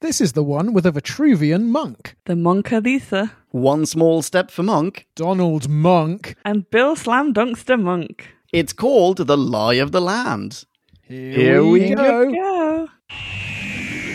This is the one with a Vitruvian monk. The Monka Lisa. One small step for Monk. Donald Monk. And Bill Slam Dunkster Monk. It's called The Lie of the Land. Here, Here we go. Go.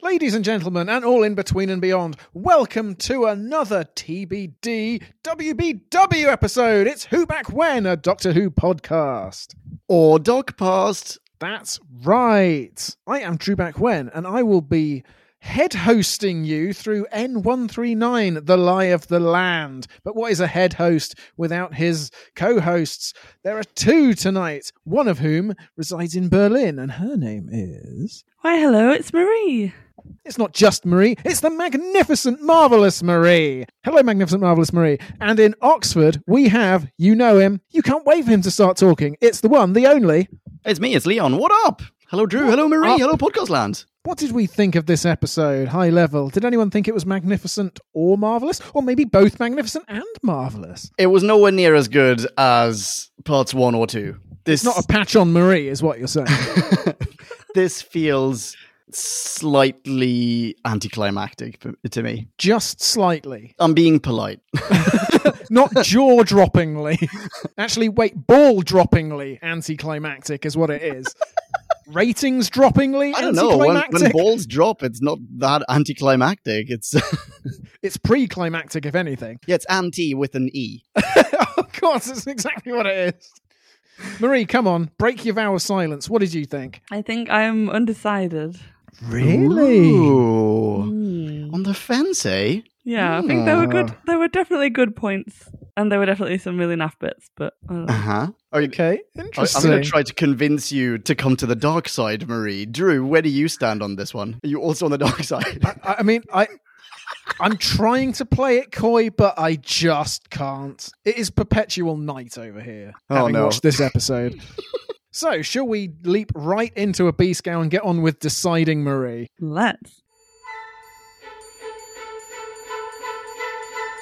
Ladies and gentlemen, and all in between and beyond, welcome to another TBD WBW episode. It's Who Back When, a Doctor Who podcast. Or dog past. That's right. I am Drew Back When, and I will be head hosting you through N139, The Lie of the Land. But what is a head host without his co hosts? There are two tonight, one of whom resides in Berlin, and her name is. Why, hello, it's Marie. It's not just Marie, it's the magnificent, marvellous Marie. Hello, magnificent, marvellous Marie. And in Oxford, we have, you know him, you can't wait for him to start talking. It's the one, the only. It's me, it's Leon. What up? Hello, Drew. Hello, Marie. up? Hello, Podcast Land. What did we think of this episode, high level? Did anyone think it was magnificent or marvellous? Or maybe both magnificent and marvellous? It was nowhere near as good as parts one or two. This It's not a patch on Marie, is what you're saying. this feels slightly anticlimactic to me. Just slightly. I'm being polite. Not jaw droppingly. Actually, wait, ball droppingly anticlimactic is what it is. Ratings droppingly I don't know. When, anticlimactic. when balls drop, it's not that anticlimactic. It's It's pre-climactic, if anything. yeah, it's anti with an e. of course, it's exactly what it is. Marie, come on, break your vow of silence. What did you think? I think I'm undecided. Ooh. Hmm. On the fence, eh? Yeah, I think there were good. Ah. There were definitely good points, and there were definitely some really naff bits. But uh huh. Okay, interesting. I'm going to try to convince you to come to the dark side, Marie. Drew, where do you stand on this one? Are you also on the dark side? I, I mean, I, I'm trying to play it coy, but I just can't. It is perpetual night over here. Oh, having no. watched this episode. so, shall we leap right into a B scow and get on with deciding Marie? let's.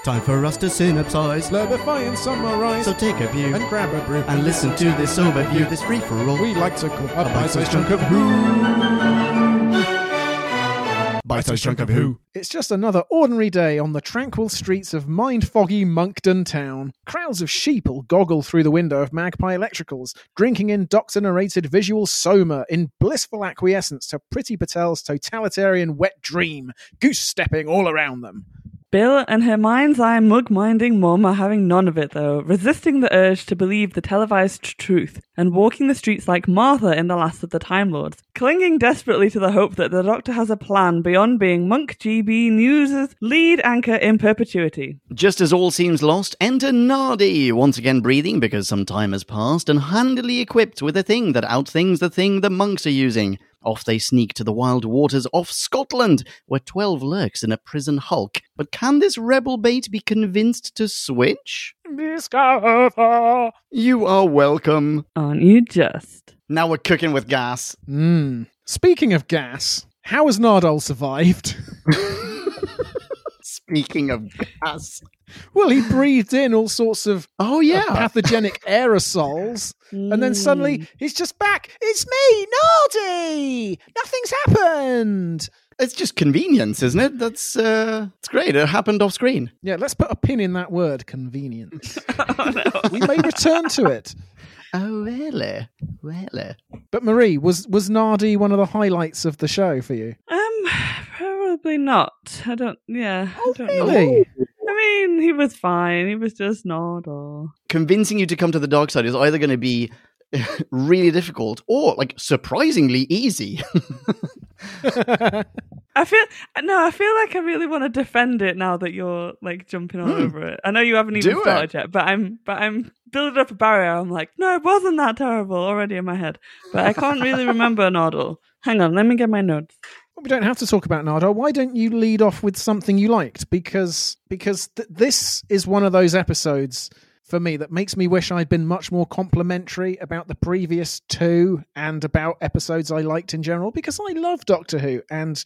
Time for us to synopsize. Slurpify and summarize So take a view and grab a brew and listen to this overview, this free for all. we like to call a bite-sized bite-sized chunk of who. Bite-sized chunk of who? It's just another ordinary day on the tranquil streets of mind-foggy Monkton town. Crowds of sheeple goggle through the window of Magpie Electricals, drinking in doctor-narrated visual soma in blissful acquiescence to Priti Patel's totalitarian wet dream, goose-stepping all around them. Bill and her mind's eye mug minding mum are having none of it though, resisting the urge to believe the televised truth and walking the streets like Martha in The Last of the Time Lords, clinging desperately to the hope that the Doctor has a plan beyond being Monk GB News' lead anchor in perpetuity. Just as all seems lost, enter Nardi, once again breathing because some time has passed, and handily equipped with a thing that outthings the thing the monks are using. Off they sneak to the wild waters off Scotland, where twelve lurks in a prison hulk. But can this rebel bait be convinced to switch? Discover. You are welcome. Aren't you just? Now we're cooking with gas. Hmm. Speaking of gas, how has Nardole survived? Speaking of gas. well, he breathed in all sorts of Oh, yeah. pathogenic aerosols. And then suddenly he's just back. It's me, Nardi. Nothing's happened. It's just convenience, isn't it? That's uh it's great. It happened off screen. Yeah, let's put a pin in that word, convenience. We may return to it. Oh really? Really? But Marie, was was Nardi one of the highlights of the show for you? Um, probably not. I don't. Yeah, I don't know. I mean, he was fine. He was just not all. Convincing you to come to the dark side is either going to be really difficult or like surprisingly easy. I feel no. I feel like I really want to defend it now that you're like jumping all Hmm. over it. I know you haven't even Do it. started yet, but I'm but I'm building up a barrier. I'm like, no, it wasn't that terrible already in my head, but I can't really remember Nardole. Hang on, let me get my notes. We don't have to talk about Nardole. Why don't you lead off with something you liked? Because because th- this is one of those episodes for me that makes me wish I'd been much more complimentary about the previous two and about episodes I liked in general. Because I love Doctor Who and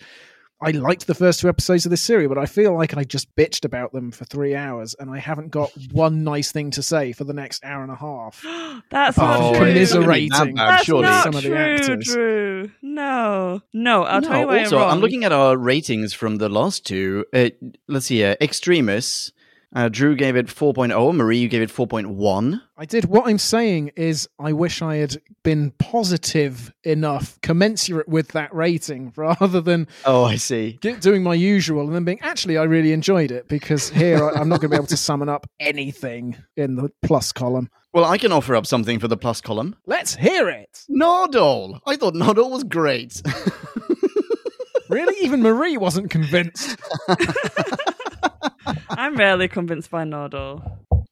I liked the first two episodes of this series, but I feel like I just bitched about them for three hours and I haven't got one nice thing to say for the next hour and a half. That's Oh, not true. commiserating. That bad, That's surely. not Some of the true, actors. Drew. No, no. I'll tell No, you why also, you're wrong. I'm looking at our ratings from the last two. Uh, let's see, uh, Extremis. Uh, Drew gave it 4.0. Marie, you gave it 4.1. I did. What I'm saying is, I wish I had been positive enough, commensurate with that rating, rather than Oh, I see. doing my usual and then being, actually, I really enjoyed it because here I, I'm not going to be able to summon up anything in the plus column. Well, I can offer up something for the plus column. Let's hear it. Nardole. I thought Nardole was great. Really? Even Marie wasn't convinced. I'm rarely convinced by Nardole.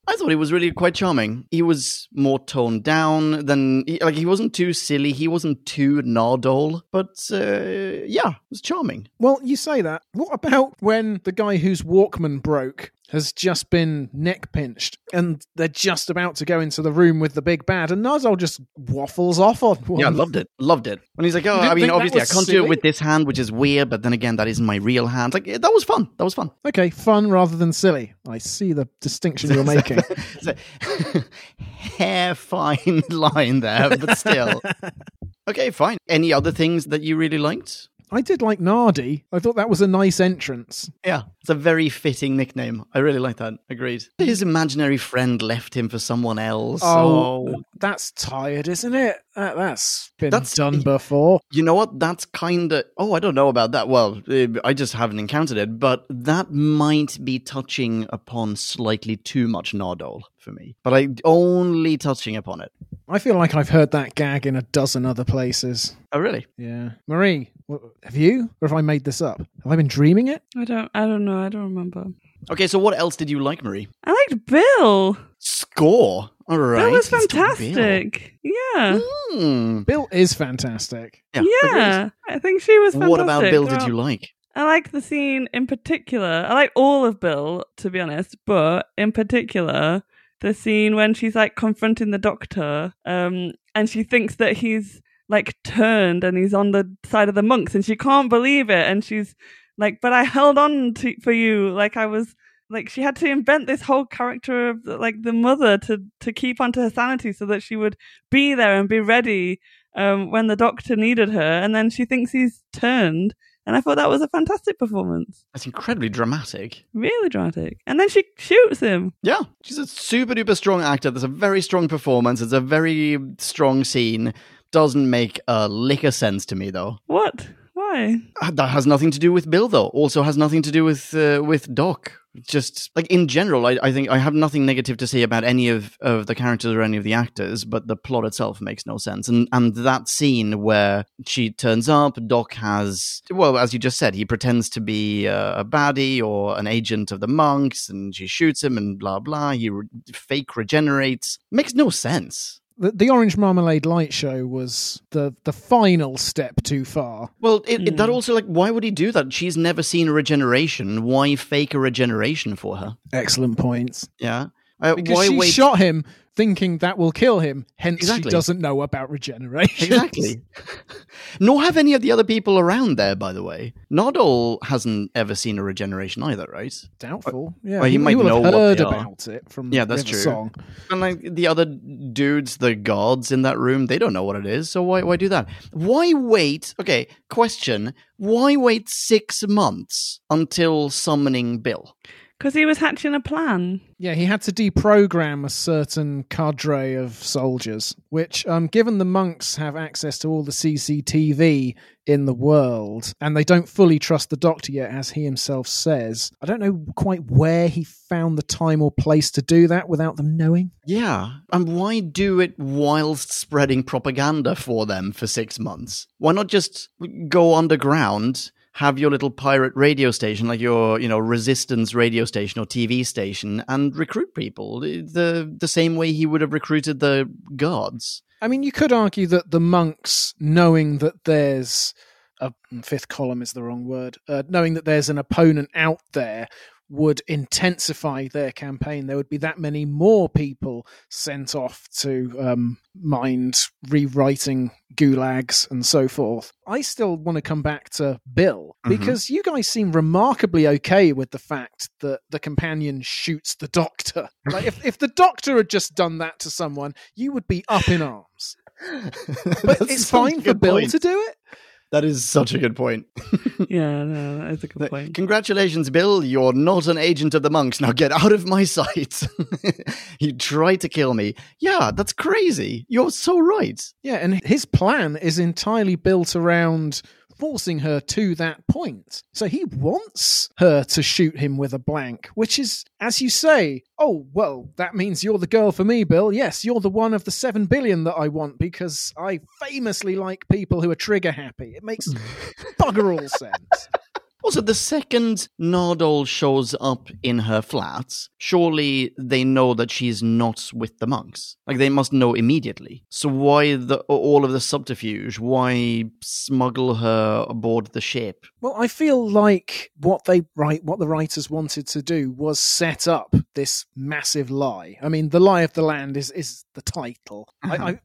I thought he was really quite charming. He was more toned down than he, like he wasn't too silly. He wasn't too Nardole, but uh, yeah, it was charming. Well, you say that. What about when the guy whose Walkman broke has just been neck pinched and they're just about to go into the room with the big bad and Nardole just waffles off on one? Yeah, I loved it. Loved it. When he's like, oh, I mean, obviously, I can't do it with this hand, which is weird, but then again, that isn't my real hand. Like, that was fun. That was fun. Okay, fun rather than silly. I see the distinction you're making. Hair fine line there, but still. okay, fine. Any other things that you really liked? I did like Nardi. I thought that was a nice entrance. Yeah, it's a very fitting nickname. I really like that. Agreed. His imaginary friend left him for someone else. Oh, Oh, that's tired, isn't it? That, that's been That's- done before. you know what? That's kind of. Oh, I don't know about that. Well, uh, I just haven't encountered it, but that might be touching upon slightly too much Nardole for me. But I only touching upon it. I feel like I've heard that gag in a dozen other places. Oh, really? Yeah. Marie, have you? Or have I made this up? Have I been dreaming it? I don't. I don't know. I don't remember. Okay, so what else did you like, Marie? I liked Bill. Score. All right. Bill was let's Bill. fantastic. Yeah, Hmm. Bill is fantastic. Yeah. yeah. I think she was. agreed. What about fantastic. Bill did you like? I like the scene in particular. I like all of Bill, to be honest, but in particular, the scene when she's like confronting the doctor, um, and she thinks that he's like turned and he's on the side of the monks, and she can't believe it, and she's like, "But I held on to for you, like I was." Like she had to invent this whole character of like the mother to to keep onto her sanity so that she would be there and be ready um, when the doctor needed her, and then she thinks he's turned, and I thought that was a fantastic performance. That's incredibly dramatic. Really dramatic. And then she shoots him. Yeah, she's a super duper strong actor. There's a very strong performance. It's a very strong scene. Doesn't make a lick of sense to me though. What? Why? Uh, That has nothing to do with Bill though. Also has nothing to do with uh, with Doc. Just like in general, I, I think I have nothing negative to say about any of, of the characters or any of the actors, but the plot itself makes no sense. And and that scene where she turns up, Doc has well, as you just said, he pretends to be uh, a baddie or an agent of the monks, and she shoots him, and blah blah. He re- fake regenerates. Makes no sense. The, the Orange Marmalade Light Show was the, the final step too far. Well, it, it- that Hmm. also like why would he do that? She's never seen a regeneration. Why fake a regeneration for her? Excellent points. Yeah. Uh, Because why she wait? shot him thinking that will kill him, hence Exactly. she doesn't know about regeneration. Exactly. Nor have any of the other people around there, by the way. Nardole hasn't ever seen a regeneration either, right? Doubtful. Yeah, Well, he might know heard about it from Yeah, that's true. Song. And like the other dudes, the gods in that room, they don't know what it is. So why why do that? Why wait? Okay, question. Why wait six months until summoning Bill? Because he was hatching a plan. Yeah, he had to deprogram a certain cadre of soldiers, which, um, given the monks have access to all the CCTV in the world, and they don't fully trust the doctor yet, as he himself says, I don't know quite where he found the time or place to do that without them knowing. Yeah, and why do it whilst spreading propaganda for them for six months? Why not just go underground, have your little pirate radio station, like your you know resistance radio station or TV station, and recruit people the the same way he would have recruited the guards? I mean, you could argue that the monks, knowing that there's a fifth column is the wrong word. Uh, knowing that there's an opponent out there would intensify their campaign. There would be that many more people sent off to um, mind rewriting gulags and so forth. I still want to come back to Bill Mhm. because you guys seem remarkably okay with the fact that the companion shoots the doctor. Like if, if the doctor had just done that to someone, you would be up in arms. But it's fine for Bill point. to do it. That is such a good point. Yeah, no, that is a good point. Congratulations, Bill. You're not an agent of the monks. Now get out of my sight. you tried to kill me. Yeah, that's crazy. You're so right. Yeah, and his plan is entirely built around forcing her to that point. So he wants her to shoot him with a blank, which is, as you say, oh, well, that means you're the girl for me, Bill. Yes, you're the one of the seven billion that I want because I famously like people who are trigger happy. It makes bugger all sense. Also, the second Nardole shows up in her flat, surely they know that she's not with the monks. Like they must know immediately. So why the all of the subterfuge? Why smuggle her aboard the ship? Well, I feel like what they write, what the writers wanted to do was set up this massive lie. I mean, the lie of the land is is the title. I, uh-huh. I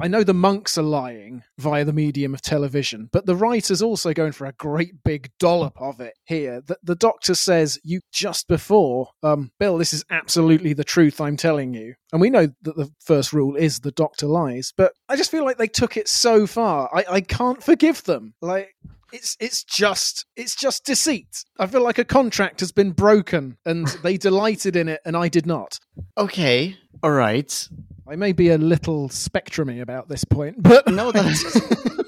I know the monks are lying via the medium of television, but the writers also going for a great big dollop of it here. The, the doctor says you just before, um, Bill, this is absolutely the truth I'm telling you, and we know that the first rule is the doctor lies, but I just feel like they took it so far. I, I can't forgive them. Like it's it's just it's just deceit. I feel like a contract has been broken and they delighted in it and I did not. Okay, all right. I may be a little spectrumy about this point, but No, that's.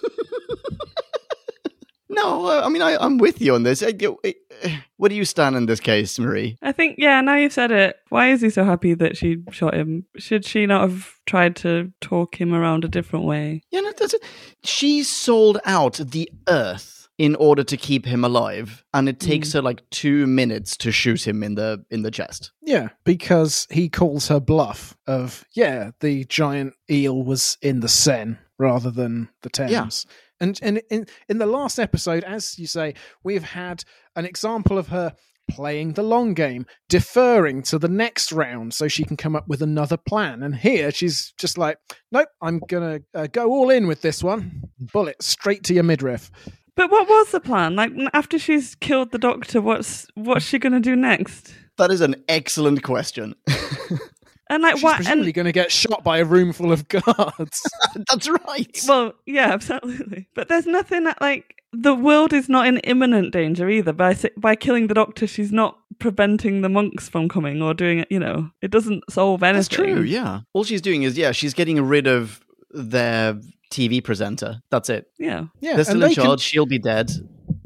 no, uh, I mean I, I'm with you on this. I, you- uh, where do you stand in this case, Marie? I think, yeah, now you've said it. Why is he so happy that she shot him? Should she not have tried to talk him around a different way? Yeah, no, that's it. She sold out the Earth in order to keep him alive, and it takes her like two minutes to shoot him in the in the chest. yeah, because he calls her bluff of yeah, the giant eel was in the Seine rather than the Thames. And and in in the last episode, as you say, we've had an example of her playing the long game, deferring to the next round so she can come up with another plan. And here she's just like, nope, I'm gonna uh, go all in with this one. Bullet straight to your midriff. But what was the plan? Like after she's killed the doctor, what's what's she gonna do next? That is an excellent question. And like She's what? presumably And going to get shot by a room full of guards. that's right. well, yeah, absolutely. But there's nothing that like the world is not in imminent danger either. By by killing the doctor, she's not preventing the monks from coming or doing it. You know, it doesn't solve anything. That's true. Yeah. All she's doing is yeah, she's getting rid of their TV presenter. That's it. Yeah. yeah, They're still and in they can- charge. She'll be dead.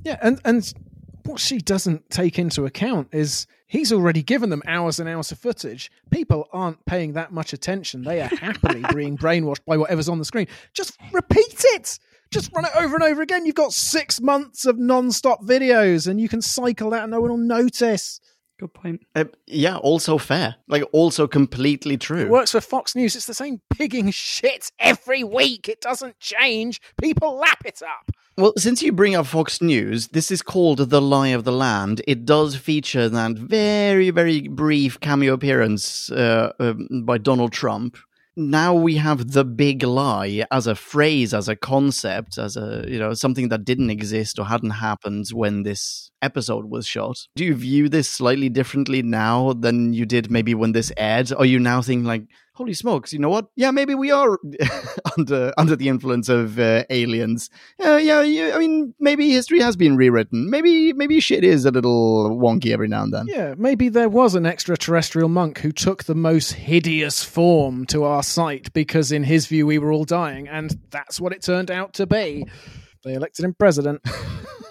Yeah, and and what she doesn't take into account is he's already given them hours and hours of footage. People aren't paying that much attention. They are happily being brainwashed by whatever's on the screen. Just repeat it. Just run it over and over again. You've got six months of non-stop videos, and you can cycle that, and no one will notice. Good point. Uh, yeah. Also fair. Like also completely true. It works for Fox News. It's the same pigging shit every week. It doesn't change. People lap it up. Well, since you bring up Fox News, this is called The Lie of the Land. It does feature that very, very brief cameo appearance uh, um, by Donald Trump. Now we have the big lie as a phrase, as a concept, as a you know something that didn't exist or hadn't happened when this episode was shot. Do you view this slightly differently now than you did maybe when this aired? Are you now thinking like, holy smokes, you know what? Yeah, maybe we are under under the influence of uh, aliens. Uh, yeah, yeah, I mean, maybe history has been rewritten. Maybe maybe shit is a little wonky every now and then. Yeah, maybe there was an extraterrestrial monk who took the most hideous form to our sight because, in his view, we were all dying, and that's what it turned out to be. They elected him president.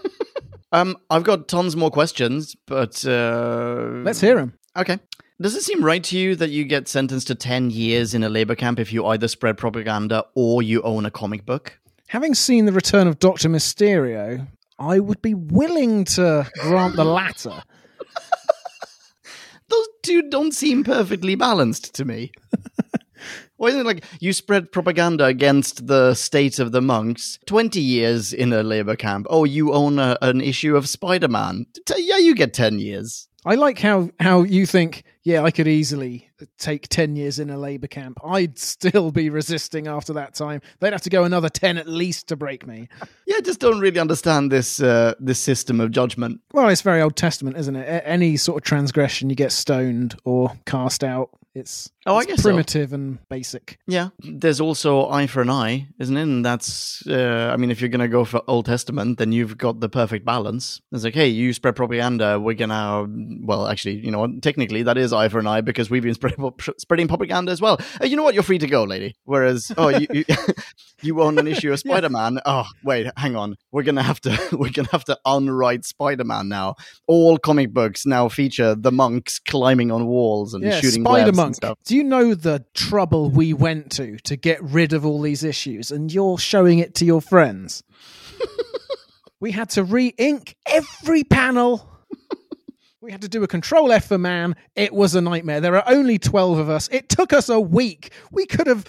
Um, I've got tons more questions, but uh, Let's hear them. Okay. Does it seem right to you that you get sentenced to 10 years in a labor camp if you either spread propaganda or you own a comic book? Having seen the return of Doctor Mysterio, I would be willing to grant the latter. Those two don't seem perfectly balanced to me. Why isn't it like you spread propaganda against the state of the monks? 20 years in a labor camp. Oh, you own a, an issue of Spider Man. Yeah, you get 10 years. I like how how you think. Yeah, I could easily take ten years in a labor camp. I'd still be resisting after that time. They'd have to go another ten at least to break me. Yeah, I just don't really understand this uh, this system of judgment. Well, it's very Old Testament, isn't it? A- Any sort of transgression, you get stoned or cast out. It's Oh, I it's guess so. primitive and basic. Yeah, there's also eye for an eye, isn't it? And that's, uh, I mean, if you're going to go for Old Testament, then you've got the perfect balance. It's like, hey, you spread propaganda, we're going to, well, actually, you know? Technically, that is eye for an eye because we've been spreading, spreading propaganda as well. Uh, you know what? You're free to go, lady. Whereas, oh, you, you, you own an issue of Spider Man. Oh, wait, hang on. We're going to have to, we're going to have to unwrite Spider Man now. All comic books now feature the monks climbing on walls and Yeah, shooting Spider webs Monk. stuff. Do you know the trouble we went to to get rid of all these issues, and you're showing it to your friends? we had to re-ink every panel. We had to do a control F for man. It was a nightmare. There are only 12 of us. It took us a week. We could have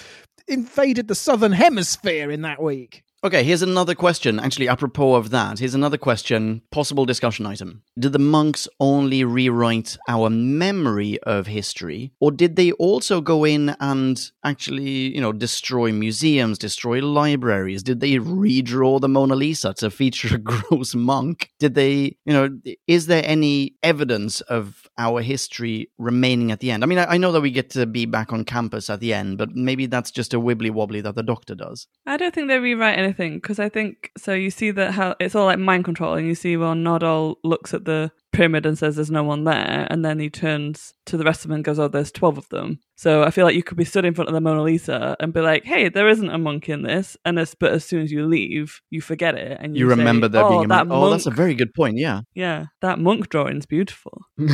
invaded the southern hemisphere in that week. Okay, here's another question. Actually, apropos of that, here's another question, possible discussion item. Did the monks only rewrite our memory of history, or did they also go in and actually, you know, destroy museums, destroy libraries? Did they redraw the Mona Lisa to feature a gross monk? Did they, you know, is there any evidence of our history remaining at the end? I mean, I, I know that we get to be back on campus at the end, but maybe that's just a wibbly wobbly that the doctor does. I don't think they rewrite anything because I think so. You see that how it's all like mind control, and you see well, Nardole looks at the pyramid and says there's no one there, and then he turns to the rest of them and goes, "Oh, there's twelve of them." So I feel like you could be stood in front of the Mona Lisa and be like, "Hey, there isn't a monk in this," and as, but as soon as you leave, you forget it and you, You remember say, there oh, being a that monk. Oh, that's a very good point. Yeah. yeah, that monk drawing's beautiful.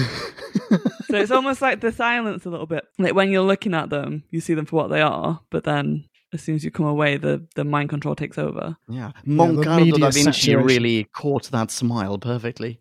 So it's almost like the silence a little bit. Like when you're looking at them, you see them for what they are, but then as soon as you come away, the, the mind control takes over. Yeah, the Moncarlo media da Vinci saturation. really caught that smile perfectly.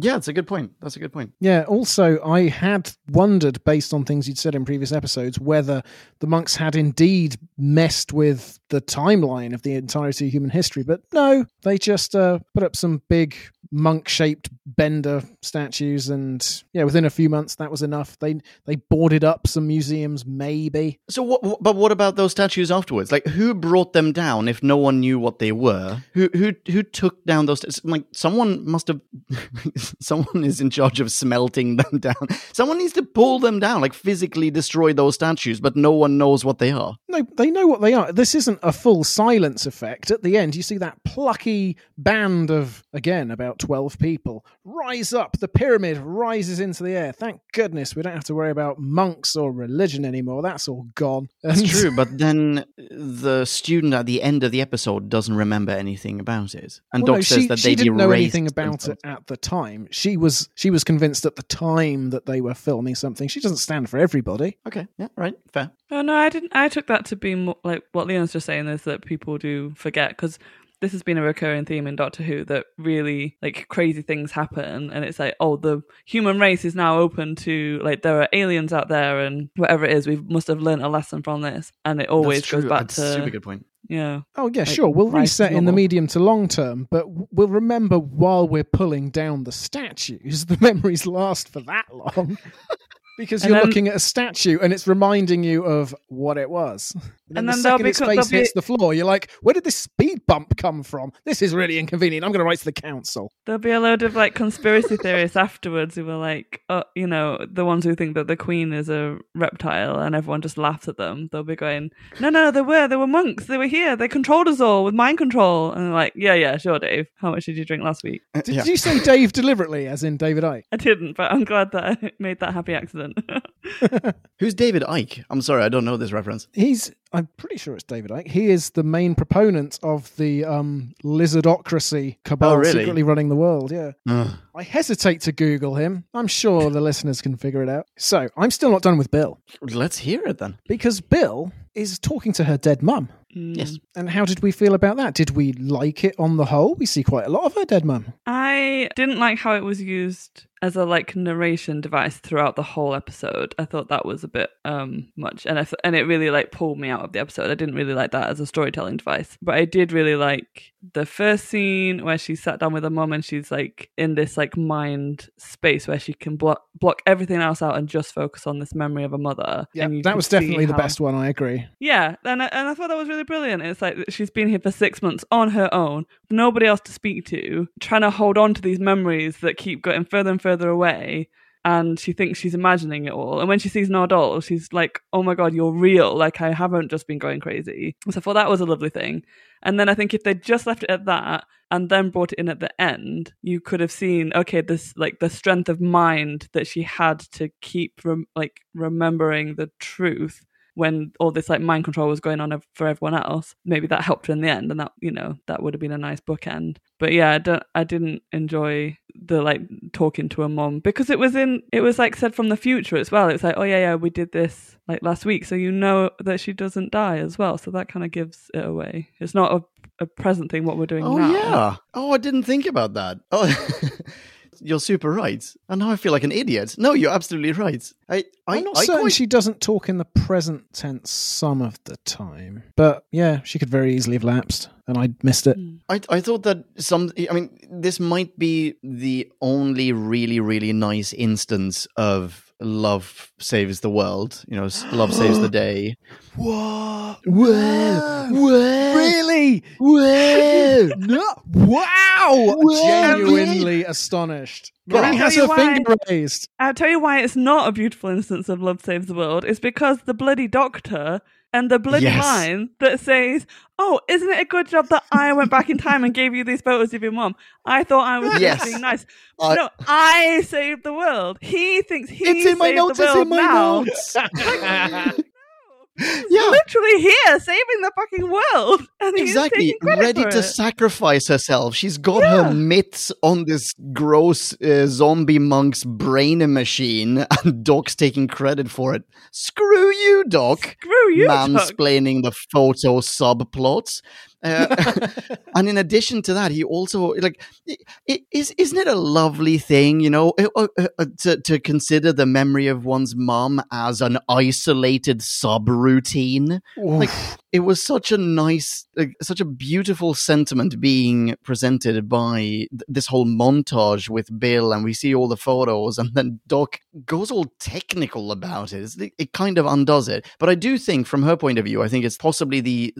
yeah, it's a good point. That's a good point. Yeah, also, I had wondered, based on things you'd said in previous episodes, whether the monks had indeed messed with the timeline of the entirety of human history. But no, they just uh, put up some big monk shaped bender statues, and yeah, within a few months, that was enough. They they boarded up some museums, maybe. So, what, but what about those statues afterwards? Like, who brought them down if no one knew what they were? Who who who took down those? Like, someone must have. someone is in charge of smelting them down. Someone needs to pull them down, like physically destroy those statues, but no one knows what they are. No, they know what they are. This isn't a full silence effect. At the end, you see that plucky band of, again, about 12 people rise up. The pyramid rises into the air. Thank goodness we don't have to worry about monks or religion anymore. That's all gone. That's true, but then the student at the end of the episode doesn't remember anything about it, and Well, Doc no, says she, that they didn't know anything about it at the time. She was she was convinced at the time that they were filming something. She doesn't stand for everybody. Okay, yeah, right, fair. Oh no, I didn't. I took that to be more, like what Leon's just saying is that people do forget because this has been a recurring theme in Doctor Who that really like crazy things happen, and it's like, oh, the human race is now open to like there are aliens out there, and whatever it is, we must have learned a lesson from this, and it always goes back That's a to super good point. Yeah. Oh yeah, Like, sure. We'll reset in the medium to long term, but we'll remember while we're pulling down the statues. The memories last for that long. Because And you're then- looking at a statue and it's reminding you of what it was. And, And the then there'll second be its face be- hits the floor, you're like, where did this speed bump come from? This is really inconvenient. I'm going to write to the council. There'll be a load of like conspiracy theorists afterwards who were like, oh, you know, the ones who think that the queen is a reptile and everyone just laughs at them. They'll be going, no, no, they were, they were monks. They were here. They controlled us all with mind control. And they're like, yeah, yeah, sure, Dave. How much did you drink last week? Uh, did Yeah. you say Dave deliberately, as in David Icke? I didn't, but I'm glad that I made that happy accident. Who's David Icke? I'm sorry, I don't know this reference. He's, I'm pretty sure it's David Icke. He is the main proponent of the um, lizardocracy cabal Oh, really? secretly running the world. Yeah. Ugh. I hesitate to Google him. I'm sure the listeners can figure it out. So I'm still not done with Bill Let's hear it then. because Bill is talking to her dead mum. Mm. Yes. And how did we feel about that? Did we like it on the whole? We see quite a lot of her dead mum. I didn't like how it was used as a like narration device throughout the whole episode. I thought that was a bit um much, and I th- and it really like pulled me out of the episode. I didn't really like that as a storytelling device, but I did really like the first scene where she sat down with her mom and she's like in this like mind space where she can block block everything else out and just focus on this memory of a mother. Yeah, And that was see definitely the best one. I agree. yeah, and I, and I thought that was really brilliant. It's like she's been here for six months on her own, nobody else to speak to, trying to hold on to these memories that keep getting further and further away. And she thinks she's imagining it all. And when she sees Nardole, she's like, "Oh my god, you're real! Like I haven't just been going crazy." So I thought that was a lovely thing. And then I think if they just left it at that and then brought it in at the end, you could have seen okay, this like the strength of mind that she had to keep rem- like remembering the truth when all this like mind control was going on for everyone else. Maybe that helped her in the end, and that you know that would have been a nice bookend. But yeah, I don't. I didn't enjoy the like talking to a mom because it was in. It was like said from the future as well. It's like, oh yeah, yeah, we did this like last week, so you know that she doesn't die as well. So that kind of gives it away. It's not a, a present thing what we're doing Oh now. yeah. Oh, I didn't think about that. Oh, you're super right. And now I feel like an idiot. No, you're absolutely right. I, I, I'm not I certain quite- she doesn't talk in the present tense some of the time, but yeah, she could very easily have lapsed, and I missed it. Hmm. I, I thought that some. I mean, this might be the only really, really nice instance of love saves the world. You know, love saves the day. What? Whoa! Whoa! Really? Whoa! No! Wow! Whoa. Genuinely astonished. Tell has her why? finger raised. I'll tell you why it's not a beautiful instance of love saves the world. It's because the bloody doctor and the bloody Yes. line that says, "Oh, isn't it a good job that I went back in time and gave you these photos of your mom? I thought I was Yes. being nice. I- no, I saved the world. He thinks he it's in my notes. the It's in my now. notes. Yeah. literally here saving the fucking world. Exactly, ready to it. sacrifice herself. She's got her mitts on this gross uh, zombie monk's brain machine, and Doc's taking credit for it. Screw you, Doc. Screw you, Doc. mansplaining the photo subplots. Uh, and in addition to that, he also like is isn't it a lovely thing, you know, uh, uh, uh, to to consider the memory of one's mom as an isolated subroutine? Like it was such a nice, like, such a beautiful sentiment being presented by th- this whole montage with Bill, and we see all the photos, and then Doc goes all technical about it. It kind of undoes it. But I do think, from her point of view, I think it's possibly the,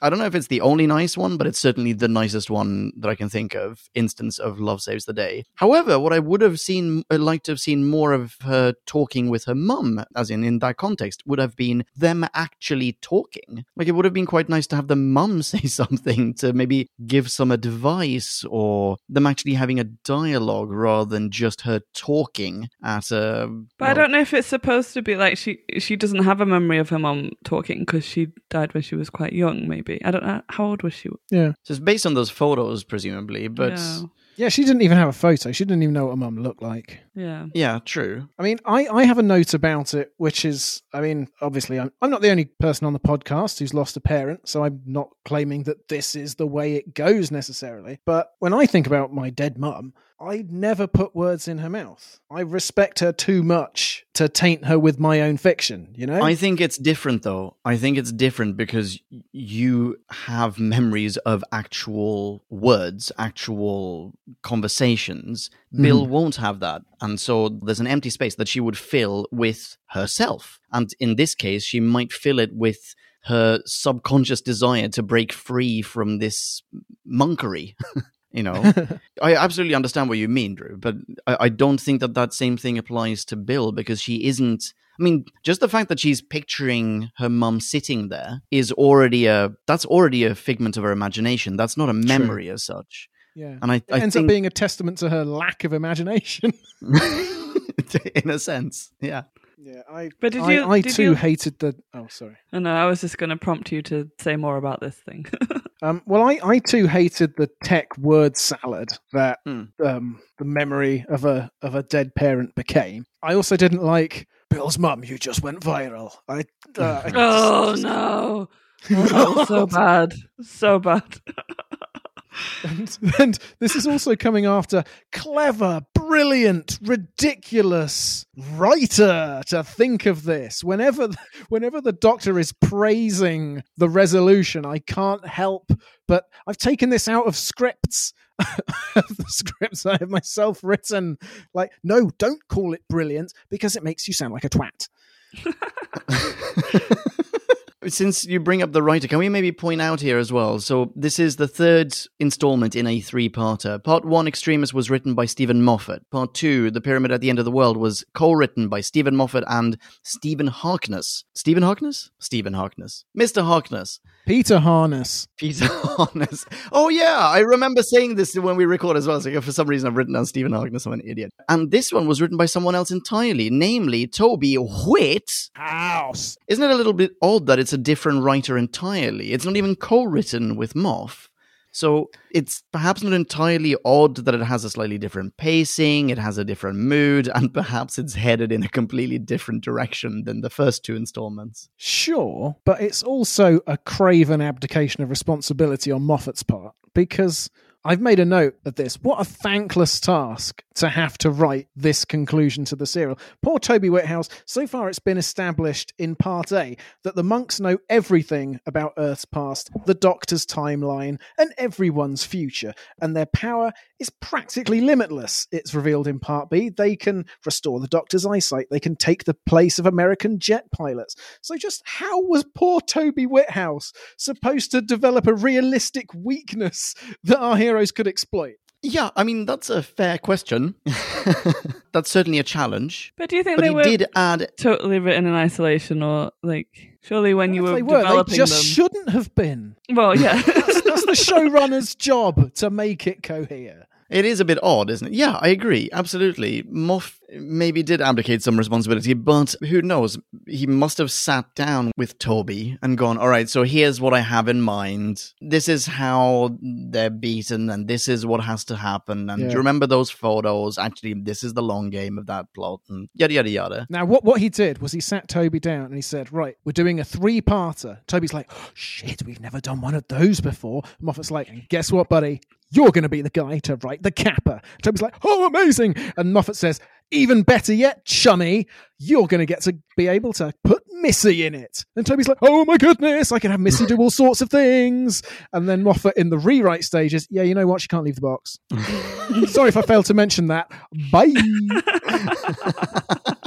I don't know if it's the only nice one, but it's certainly the nicest one that I can think of. Instance of Love Saves the Day. However, what I would have seen, uh, liked to have seen more of her talking with her mum, as in in that context, would have been them actually talking. Like it would have been quite nice to have the mum say something to maybe give some advice, or them actually having a dialogue rather than just her talking at a. But I don't know if it's supposed to be like she she doesn't have a memory of her mum talking because she died when she was quite young. Maybe I don't know how old was she. Yeah. So it's based on those photos, presumably, but. yeah, Yeah, she didn't even have a photo. She didn't even know what her mum looked like. yeah. Yeah, true. I mean, I, I have a note about it, which is, I mean, obviously, I'm, I'm not the only person on the podcast who's lost a parent, so I'm not claiming that this is the way it goes necessarily. But when I think about my dead mum, I never put words in her mouth. I respect her too much to taint her with my own fiction, you know? I think it's different though. I think it's different because you have memories of actual words, actual conversations. Mm-hmm. Bill won't have that. And so there's an empty space that she would fill with herself. And in this case, she might fill it with her subconscious desire to break free from this monkery. you know, I absolutely understand what you mean, Drew, but I, I don't think that that same thing applies to Bill because she isn't. I mean, just the fact that she's picturing her mum sitting there is already a that's already a figment of her imagination. That's not a memory as such. yeah. And I, It I ends think, up being a testament to her lack of imagination. in a sense, yeah. yeah, I, But did I, you- I did too you- hated the. Oh, sorry. I know. I was just going to prompt you to say more about this thing. Um, well, I, I too hated the tech word salad that Hmm. um, the memory of a of a dead parent became. I also didn't like Bill's mum. You just went viral. I, uh, I oh just- no! Oh, so bad. So bad. and, and this is also coming after clever, brilliant, ridiculous writer to think of this. Whenever, whenever the Doctor is praising the resolution, I can't help but I've taken this out of scripts. the scripts I have myself written. Like, no, don't call it brilliant because it makes you sound like a twat. Since you bring up the writer, can we maybe point out here as well? So, this is the third installment in a three parter. Part one, Extremis, was written by Steven Moffat. Part two, The Pyramid at the End of the World, was co written by Steven Moffat and Stephen Harkness. Stephen Harkness? Stephen Harkness. Mr. Harkness. Peter Harness. Peter Harkness. Oh, yeah. I remember saying this when we record as well. So, for some reason, I've written down Stephen Harkness. I'm an idiot. And this one was written by someone else entirely, namely Toby Whit. House. Isn't it a little bit odd that it's a different writer entirely? It's not even co written with Moff. So it's perhaps not entirely odd that it has a slightly different pacing, it has a different mood, and perhaps it's headed in a completely different direction than the first two installments. Sure, but it's also a craven abdication of responsibility on Moffat's part because I've made a note of this. What a thankless task to have to write this conclusion to the serial. Poor Toby Whithouse. So far, it's been established in Part A that the monks know everything about Earth's past, the Doctor's timeline, and everyone's future, and their power is practically limitless. It's revealed in Part B. They can restore the Doctor's eyesight. They can take the place of American jet pilots. So, just how was poor Toby Whithouse supposed to develop a realistic weakness that our heroes could exploit? Yeah, I mean, that's a fair question. that's certainly a challenge. But do you think But they were did add. totally written in isolation, or like surely when you were, they were, they developing just them? shouldn't have been. Well, yeah. That's, that's the showrunner's job to make it cohere. It is a bit odd, isn't it? Yeah, I agree. Absolutely. Moff maybe did abdicate some responsibility, but who knows? He must have sat down with Toby and gone, all right, so here's what I have in mind. This is how they're beaten, and this is what has to happen. And do you remember those photos? Actually, this is the long game of that plot, and yada, yada, yada. Now, what, what he did was he sat Toby down and he said, Right, we're doing a three parter. Toby's like, oh, Shit, we've never done one of those before. Moffat's like, Guess what, buddy? You're going to be the guy to write the capper. Toby's like, Oh, amazing. And Moffat says, Even better yet, chummy, you're going to get to be able to put Missy in it. And Toby's like, Oh my goodness, I can have Missy do all sorts of things. And then Moffat in the rewrite stages, Yeah, you know what? She can't leave the box. Sorry if I failed to mention that. Bye.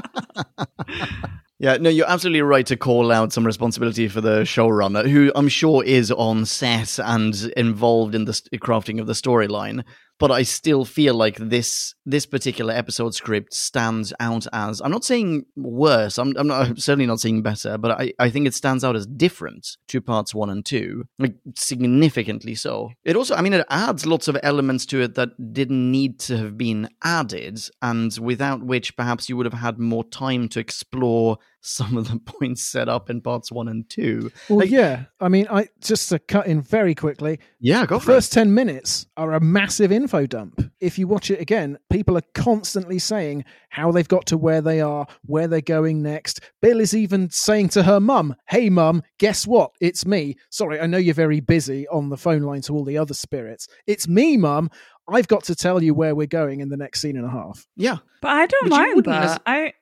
Yeah, no, you're absolutely right to call out some responsibility for the showrunner, who I'm sure is on set and involved in the crafting of the storyline. But I still feel like this this particular episode script stands out as I'm not saying worse. I'm, I'm not I'm certainly not saying better, but I, I think it stands out as different to parts one and two, like significantly so. It also, I mean, it adds lots of elements to it that didn't need to have been added, and without which perhaps you would have had more time to explore some of the points set up in parts one and two. Well, Like- yeah. I mean, I just to cut in very quickly. Yeah, go The first ten minutes are a massive info dump. If you watch it again, people are constantly saying how they've got to where they are, where they're going next. Bill is even saying to her mum, "Hey, mum, guess what? It's me. Sorry, I know you're very busy on the phone line to all the other spirits. It's me, mum. I've got to tell you where we're going in the next scene and a half." Yeah, But I don't Which mind wouldn't that. I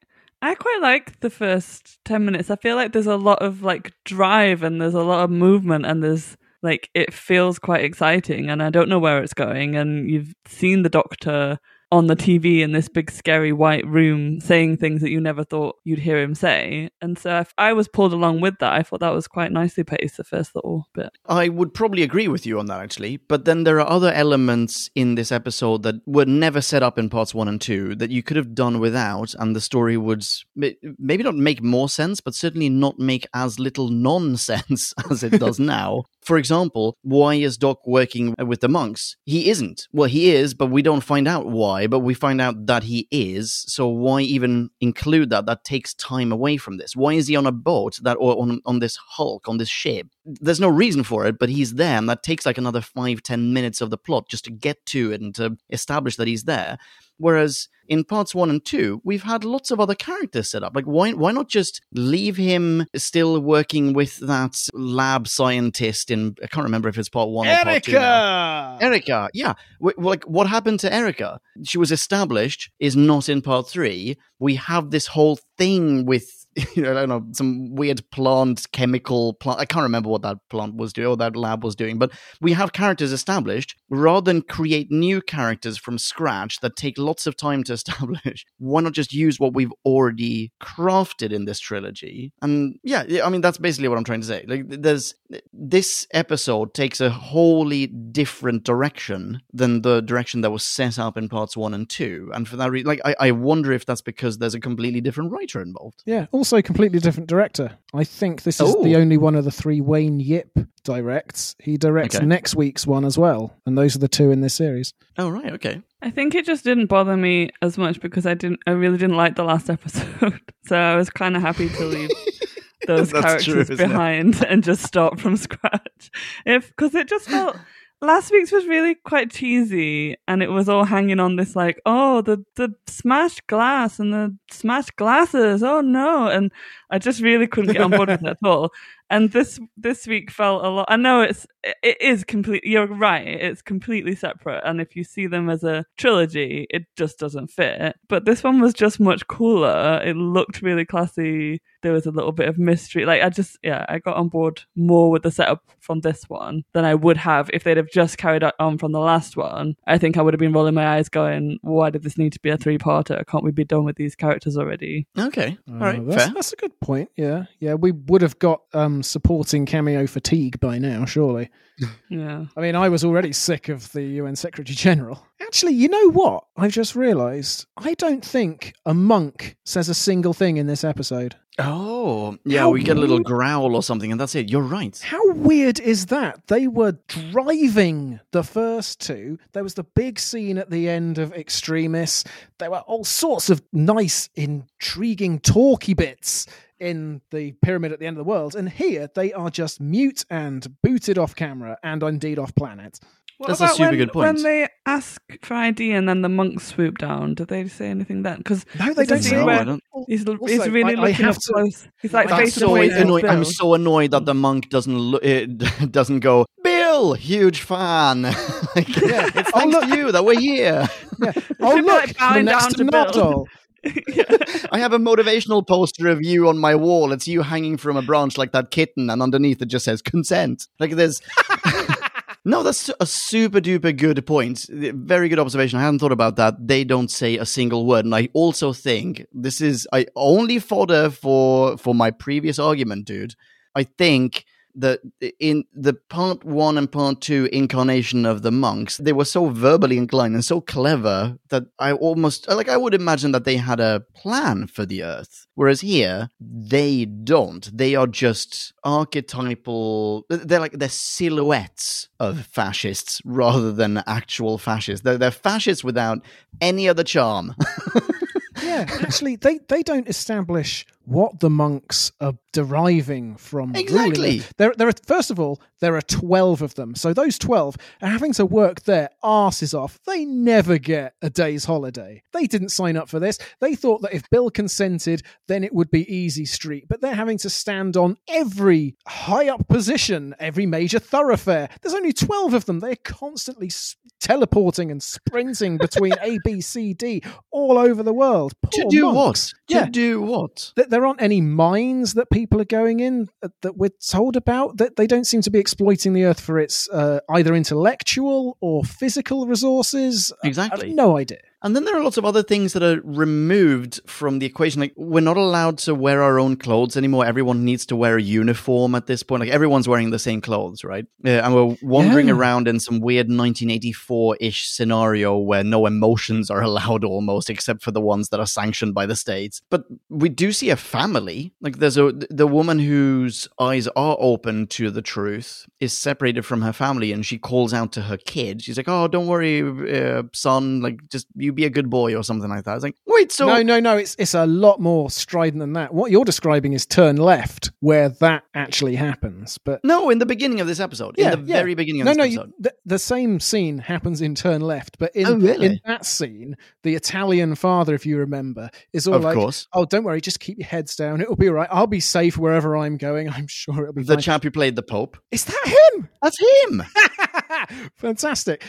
I quite like the first ten minutes. I feel like there's a lot of like drive and there's a lot of movement and there's like it feels quite exciting and I don't know where it's going and you've seen the doctor on the TV in this big scary white room saying things that you never thought you'd hear him say. And so if I was pulled along with that, I thought that was quite nicely paced the first little bit. I would probably agree with you on that actually. But then there are other elements in this episode that were never set up in parts one and two that you could have done without, and the story would maybe not make more sense, but certainly not make as little nonsense as it does now. For example, why is Doc working with the monks? He isn't. Well, he is, but we don't find out why, but we find out that he is. So why even include that? That takes time away from this. Why is he on a boat that or on, on this hulk, on this ship? There's no reason for it, but he's there, and that takes like another five, ten minutes of the plot just to get to it and to establish that he's there. Whereas in parts one and two, we've had lots of other characters set up. Like, why why not just leave him still working with that lab scientist in? I can't remember if it's part one or part two. now. Erica. Erica, yeah. W- like, what happened to Erica? She was established, is not in part three. We have this whole thing with, you know, I don't know, some weird plant, chemical plant. I can't remember what that plant was doing or that lab was doing, but we have characters established rather than create new characters from scratch that take lots of time to establish. Why not just use what we've already crafted in this trilogy? And yeah, I mean, that's basically what I'm trying to say. Like, there's this episode takes a wholly different direction than the direction that was set up in parts one and two. And for that reason, like, I, I wonder if that's because there's a completely different writer involved. Yeah, oh, also completely different director. I think this is Oh. the only one of the three Wayne Yip directs. He directs Okay. next week's one as well, and those are the two in this series. Oh, right. Okay. I think it just didn't bother me as much because I didn't. I really didn't like the last episode, so I was kind of happy to leave those That's true, characters behind and just start from scratch. If because it just felt last week's was really quite cheesy, and it was all hanging on this like, oh, the the smashed glass and the smashed glasses. Oh no, and I just really couldn't get on board with it at all. And this this week felt a lot. I know it's it is completely. You're right. It's completely separate. And if you see them as a trilogy, it just doesn't fit. But this one was just much cooler. It looked really classy. There was a little bit of mystery. Like I just yeah, I got on board more with the setup from this one than I would have if they'd have just carried on from the last one. I think I would have been rolling my eyes, going, "Why did this need to be a three-parter? Can't we be done with these characters already?" Okay. All right. Uh, that's, Fair. that's a good point. Yeah, yeah, we would have got um, supporting cameo fatigue by now, surely. Yeah. I mean, I was already sick of the UN Secretary General. Actually, you know what? I've just realised. I don't think a monk says a single thing in this episode. Oh, yeah. How we get a little growl or something, and that's it. You're right. How weird is that? They were driving the first two. There was the big scene at the end of Extremis. There were all sorts of nice, intriguing, talky bits in the pyramid at the end of the world. And here they are just mute and booted off camera and indeed off planet. What That's a super when, good point. When they ask for ID and then the monks swoop down, did they say anything then? Because No, they don't scene say No, where- I don't. he's, Also, he's really I- I looking have up to- close. He's like I I'm face so to face. with annoyed. I'm so annoyed that the monk doesn't lo- it doesn't go. Bill, huge fan. like, Yeah. it's Oh, thanks look. to you that we're here. Yeah. Oh, be, look, like, the bowing next to to Bill. I have a motivational poster of you on my wall. It's you hanging from a branch like that kitten, and underneath it just says consent. Like there's. no, that's a super duper good point. Very good observation. I hadn't thought about that. They don't say a single word, and I also think this is I only fodder for for my previous argument, dude. I think that in the part one and part two incarnation of the monks, they were so verbally inclined and so clever that I almost like I would imagine that they had a plan for the earth. Whereas here, they don't. They are just archetypal. They're like they're silhouettes of fascists rather than actual fascists. They're, they're fascists without any other charm. Yeah, actually, they, they don't establish what the monks are deriving from. ruling Exactly. it. There, there are first of all, there are twelve of them, so those twelve are having to work their asses off. They never get a day's holiday. They didn't sign up for this. They thought that if Bill consented, then it would be easy street. But they're having to stand on every high up position, every major thoroughfare. There's only twelve of them. They're constantly s- teleporting and sprinting between A, B, C, D all over the world. to do monks. what? Yeah. To do what? There aren't any mines that people are going in uh, that we're told about. That they don't seem to be exploiting the Earth for its uh, either intellectual or physical resources. Exactly. have no idea. And then there are lots of other things that are removed from the equation. Like, we're not allowed to wear our own clothes anymore. Everyone needs to wear a uniform at this point. Like, everyone's wearing the same clothes, right? Yeah, and we're wandering Yeah. around in some weird 1984 ish scenario where no emotions are allowed almost, except for the ones that are sanctioned by the states. But we do see a family. Like, there's a, the woman whose eyes are open to the truth is separated from her family and she calls out to her kid. She's like, Oh, don't worry, uh, son. Like, just you you be a good boy or something like that. It's like, wait, so no, no, no. It's it's a lot more strident than that. What you're describing is turn left, where that actually happens. But no, in the beginning of this episode, in the very beginning of no, this no, episode. you, the, the same scene happens in turn left, but in Oh, really? in that scene, the Italian father, if you remember, is all Of like, course. "Oh, don't worry, just keep your heads down. It'll be all right. I'll be safe wherever I'm going. I'm sure it'll be the fine." chap who played the Pope. is that him? That's him. Fantastic.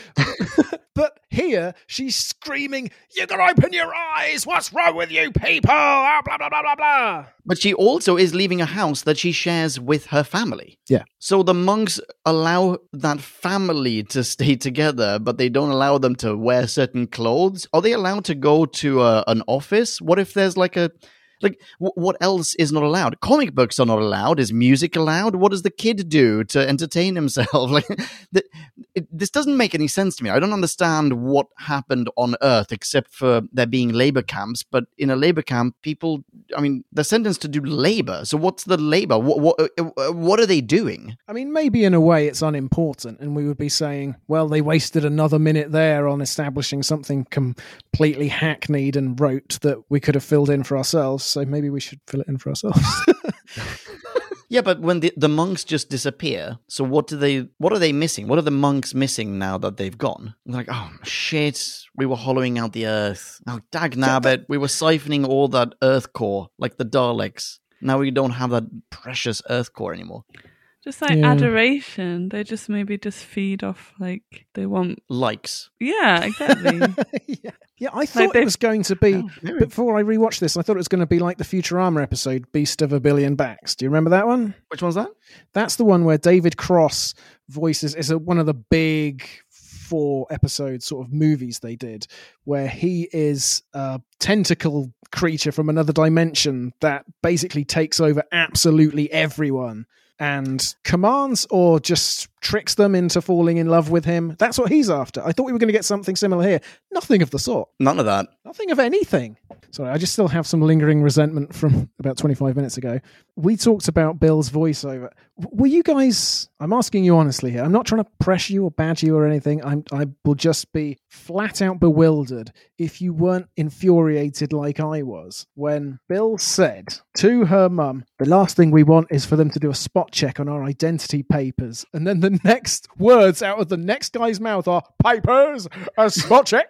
but here she's screaming, You can open your eyes! What's wrong with you people? Ah, blah blah blah blah blah. But she also is leaving a house that she shares with her family. Yeah. So the monks allow that family to stay together, but they don't allow them to wear certain clothes. Are they allowed to go to a, an office? What if there's like a like w- what else is not allowed? Comic books are not allowed. Is music allowed? What does the kid do to entertain himself? Like th- it, this doesn't make any sense to me. I don't understand what happened on Earth except for there being labor camps. But in a labor camp, people, I mean, they're sentenced to do labor. So what's the labor? What what uh, uh, what are they doing? I mean, maybe in a way it's unimportant, and we would be saying, well, they wasted another minute there on establishing something completely hackneyed and rote that we could have filled in for ourselves. So maybe we should fill it in for ourselves. Yeah, but when the, the monks just disappear, so what do they? What are they missing? What are the monks missing now that they've gone? They're like, oh shit, we were hollowing out the earth. Now, dag nabbit, we were siphoning all that earth core like the Daleks. Now we don't have that precious earth core anymore. Just like Yeah. adoration. They just maybe just feed off like they want Likes. Yeah, exactly. yeah. yeah, I thought they- it was going to be. Oh, maybe. Before I rewatched this, I thought it was going to be like the Futurama episode, Beast of a Billion Backs. Do you remember that one? Which one's that? That's the one where David Cross voices is a, one of the big four episode sort of movies they did, where he is a tentacle creature from another dimension that basically takes over absolutely everyone and commands or just tricks them into falling in love with him. That's what he's after. I thought we were going to get something similar here. Nothing of the sort. None of that. Nothing of anything. Sorry, I just still have some lingering resentment from about 25 minutes ago. We talked about Bill's voiceover. Were you guys, I'm asking you honestly here, I'm not trying to pressure you or badger you or anything. I'm, I will just be flat out bewildered if you weren't infuriated like I was when Bill said to her mum, The last thing we want is for them to do a spot check on our identity papers. And then the next words out of the next guy's mouth are, Papers, a spot check.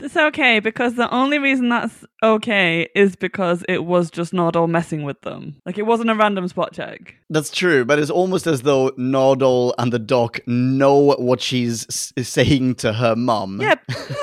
it's okay because the only reason that's okay is because it was just Nardole messing with them. Like it wasn't a random spot check. That's true, but it's almost as though Nardole and the doc know what she's s- saying to her mum. Yeah,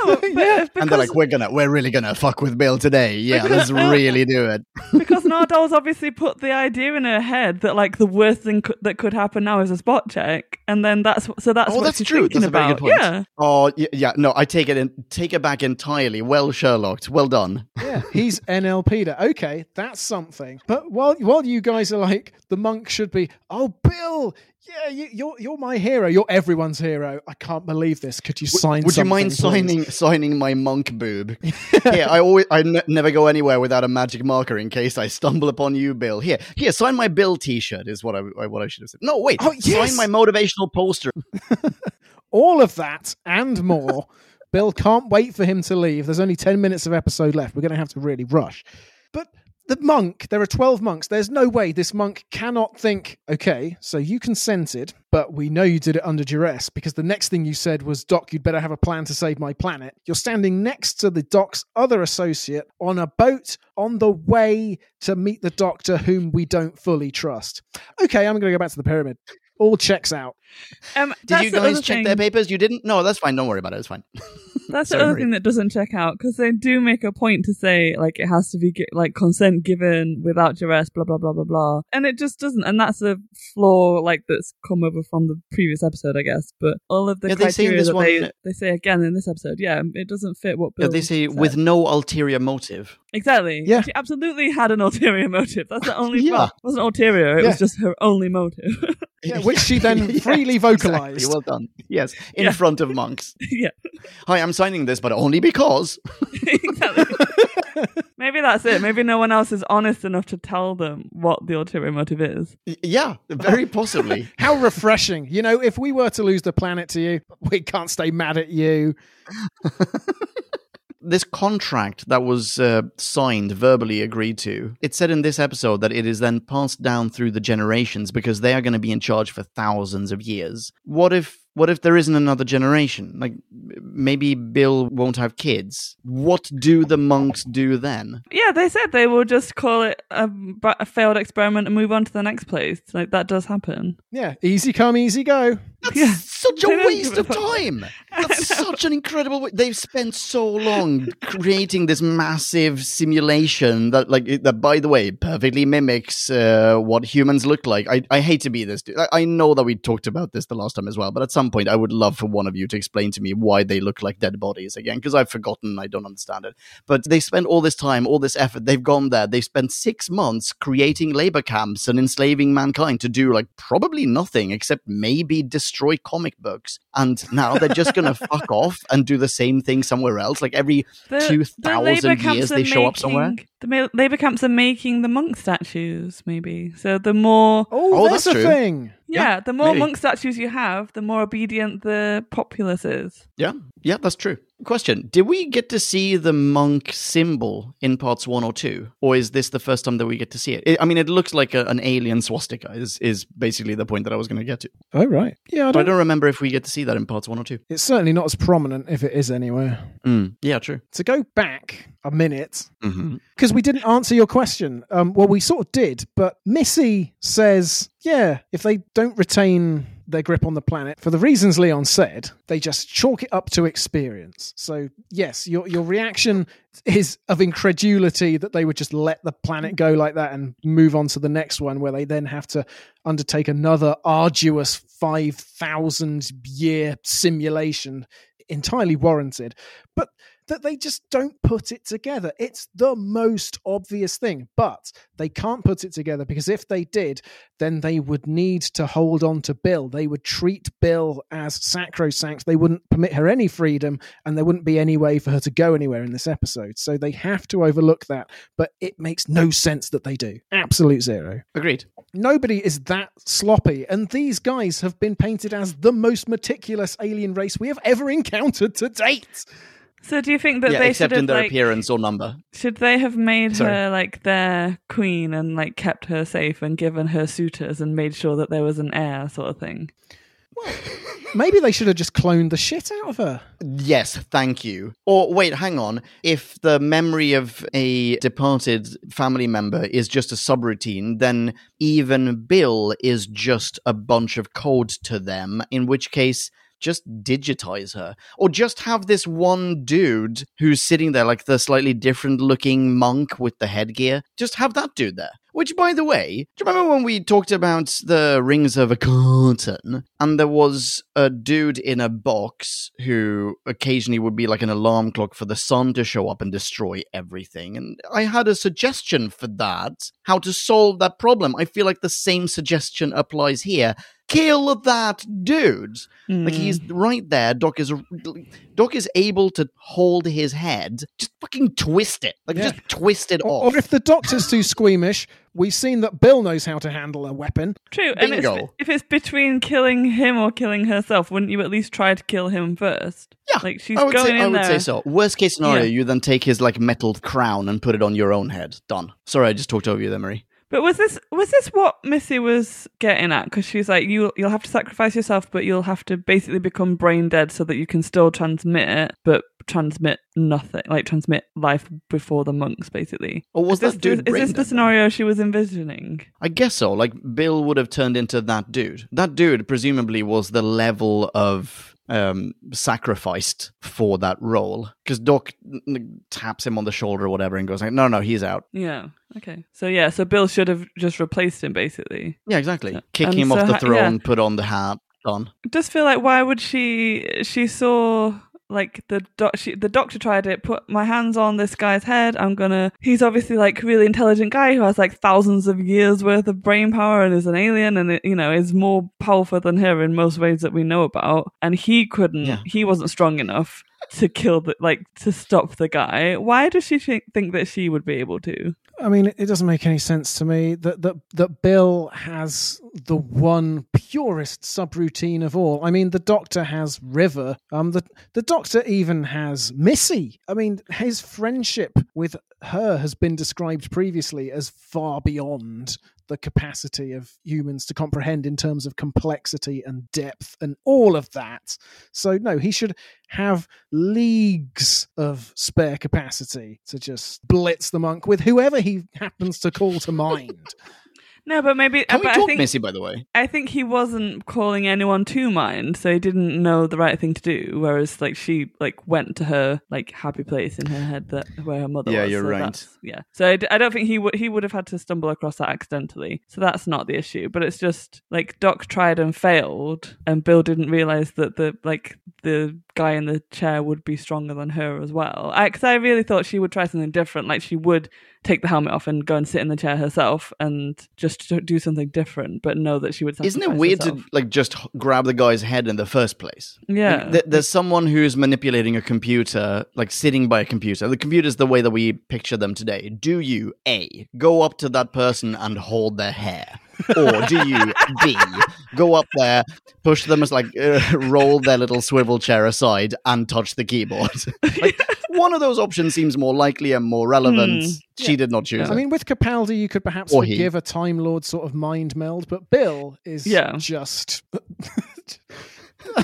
no, Yeah. because, And they're like, we're gonna, we're really gonna fuck with Bill today. Yeah, let's really do it. because Nardole's obviously put the idea in her head that like the worst thing co- that could happen now is a spot check, and then that's so that's Oh, what that's she's true. thinking That's a very about. good point. Yeah, Oh, yeah, no, I take it in, take it back entirely. Well, Sherlocked, well done. Yeah, he's NLP'd. Okay, that's something. But while while you guys are like, the monk should be, oh, Bill, yeah, you, you're you're my hero. You're everyone's hero. I can't believe this. Could you sign? Would you mind please?" signing signing my monk boob? yeah, I always I n- never go anywhere without a magic marker in case I stumble upon you, Bill. Here, here, sign my Bill T-shirt is what I what I should have said. No, wait, Oh, yes! sign my motivational poster. All of that and more. Bill can't wait for him to leave. There's only 10 minutes of episode left. We're going to have to really rush. But the monk, there are 12 monks. There's no way this monk cannot think, okay, so you consented, but we know you did it under duress because the next thing you said was, Doc, you'd better have a plan to save my planet. You're standing next to the doc's other associate on a boat on the way to meet the doctor whom we don't fully trust. Okay, I'm going to go back to the pyramid. All checks out. um, Did you guys check thing. their papers? You didn't? No, that's fine. Don't worry about it. It's fine. That's the other thing that doesn't check out because they do make a point to say like it has to be like consent given without duress, blah blah blah blah blah, and it just doesn't. And that's a flaw like that's come over from the previous episode, I guess. But all of the Yeah, they say criteria this that they one- they say again in this episode, yeah, it doesn't fit what Yeah, they say said. with no ulterior motive. Exactly. Yeah. she absolutely had an ulterior motive. That's the only. Yeah. well, it wasn't ulterior. It Yeah. was just her only motive. Yeah, which she then Yeah, freely exactly. vocalized. Well done. Yes, in Yeah. front of monks. yeah, Hi, I'm signing this, but only because. exactly. Maybe that's it. Maybe no one else is honest enough to tell them what the ulterior motive is. Y- Yeah, very possibly. How refreshing. You know, if we were to lose the planet to you, we can't stay mad at you. This contract that was uh, signed, verbally agreed to, it said in this episode that it is then passed down through the generations because they are going to be in charge for thousands of years. What if what if there isn't another generation? Like maybe Bill won't have kids. What do the monks do then? Yeah, they said they will just call it a failed experiment and move on to the next place. Like that does happen. Yeah, easy come, easy go. That's Yeah. such a waste of time. That's such an incredible. Way. They've spent so long creating this massive simulation that, like, that by the way, perfectly mimics uh, what humans look like. I, I hate to be this. dude. I, I know that we talked about this the last time as well, but at some point, I would love for one of you to explain to me why they look like dead bodies again, because I've forgotten. I don't understand it. But they spent all this time, all this effort. They've gone there. They spent six months creating labor camps and enslaving mankind to do like probably nothing except maybe destroy comic books. And now they're just gonna fuck off and do the same thing somewhere else. Like every The, two the Labour camps years, are they show up somewhere. making- The ma- Labour camps are making the monk statues, maybe. So the more, Oh, Oh, that's, that's a true. thing. Yeah, Yeah, the more maybe. monk statues you have, the more obedient the populace is. Yeah, yeah, that's true. Question: Did we get to see the monk symbol in parts one or two, or is this the first time that we get to see it? I I mean, it looks like a, an alien swastika. Is is basically the point that I was going to get to. Oh, right. Yeah, I don't, don't remember if we get to see that in parts one or two. it's certainly not as prominent if it is anywhere. Mm, yeah, true. To go back a minute, hmm because we didn't answer your question. Um, well, we sort of did, but Missy says, yeah, if they don't retain their grip on the planet, for the reasons Leon said, they just chalk it up to experience. So, yes, your your reaction is of incredulity that they would just let the planet go like that and move on to the next one, where they then have to undertake another arduous five thousand year simulation, entirely warranted. But that they just don't put it together. It's the most obvious thing, but they can't put it together because if they did, then they would need to hold on to Bill. They would treat Bill as sacrosanct. They wouldn't permit her any freedom, and there wouldn't be any way for her to go anywhere in this episode. So they have to overlook that, but it makes no sense that they do. Absolute zero Agreed. nobody is that sloppy and these guys have been painted as the most meticulous alien race we have ever encountered to date So do you think that yeah, they except should have in their like, appearance or number. should they have made Sorry. her like their queen and like kept her safe and given her suitors and made sure that there was an heir sort of thing? maybe they should have just cloned the shit out of her Yes, thank you. Or wait, hang on. If the memory of a departed family member is just a subroutine, then even Bill is just a bunch of code to them, in which case just digitize her. Or just have this one dude who's sitting there like the slightly different looking monk with the headgear. Just have that dude there. Which, by the way, do you remember when we talked about the Rings of Akhaten and there was a dude in a box who occasionally would be like an alarm clock for the sun to show up and destroy everything? And I had a suggestion for that, how to solve that problem. I feel like the same suggestion applies here. Kill that dude. Like Hmm. he's right there. Doc is Doc is able to hold his head. Just fucking twist it. Like Yeah. just twist it or, off. or if the doctor's too squeamish we've seen that bill knows how to handle a weapon True, and it's, Bingo. if it's between killing him or killing herself, wouldn't you at least try to kill him first? Yeah, like she's I would going say in I would there. say so. Worst case scenario, Yeah. you then take his like metal crown and put it on your own head. Done. Sorry, I just talked over you there, Marie. But was this was this what Missy was getting at? Because she's like, you you'll have to sacrifice yourself, but you'll have to basically become brain dead so that you can still transmit it, but transmit nothing, like transmit life before the monks, basically. Or was is this, dude is this the then? scenario she was envisioning? I guess so. Like Bill would have turned into that dude. That dude presumably was the level of um sacrificed for that role because Doc taps him on the shoulder or whatever and goes like, "No, no, he's out." Yeah. Okay. So yeah. So Bill should have just replaced him, basically. Yeah, exactly. Yeah. Kick And him so off the ha- throne, yeah. put on the hat, done. I just feel like why would she? She saw like the doc. She, the doctor tried it. Put my hands on this guy's head. I'm gonna. He's obviously like really intelligent guy who has like thousands of years worth of brain power and is an alien and it, you know is more powerful than her in most ways that we know about. And he couldn't. Yeah. He wasn't strong enough to kill the like to stop the guy. Why does she think think that she would be able to? I mean, it doesn't make any sense to me that that that Bill has the one purest subroutine of all. I mean, the Doctor has River. Um, the the Doctor even has Missy. I mean, his friendship with her has been described previously as far beyond the capacity of humans to comprehend in terms of complexity and depth and all of that. So, no, he should have leagues of spare capacity to just blitz the monk with whoever he happens to call to mind. No, but maybe Can we but I talk think, Missy, by the way? I think he wasn't calling anyone to mind, so he didn't know the right thing to do. Whereas, like, she like went to her like happy place in her head that where her mother Yeah, was. you're so right. Yeah, so I, d- I don't think he would he would have had to stumble across that accidentally. So that's not the issue. But it's just like Doc tried and failed, and Bill didn't realize that the like the guy in the chair would be stronger than her as well. Because I, really thought she would try something different, like she would take the helmet off and go and sit in the chair herself and just do something different, but know that she would. Isn't it weird herself. to like just grab the guy's head in the first place? Yeah. Like, th- there's someone who's manipulating a computer, like sitting by a computer. The computer's the way that we picture them today. Do you A go up to that person and hold their hair? Or do you B go up there, push them as like uh, roll their little swivel chair aside and touch the keyboard? like, one of those options seems more likely and more relevant. Hmm. She did not choose I it. mean, with Capaldi, you could perhaps Or he. forgive a Time Lord sort of mind meld, but Bill is Yeah. just. I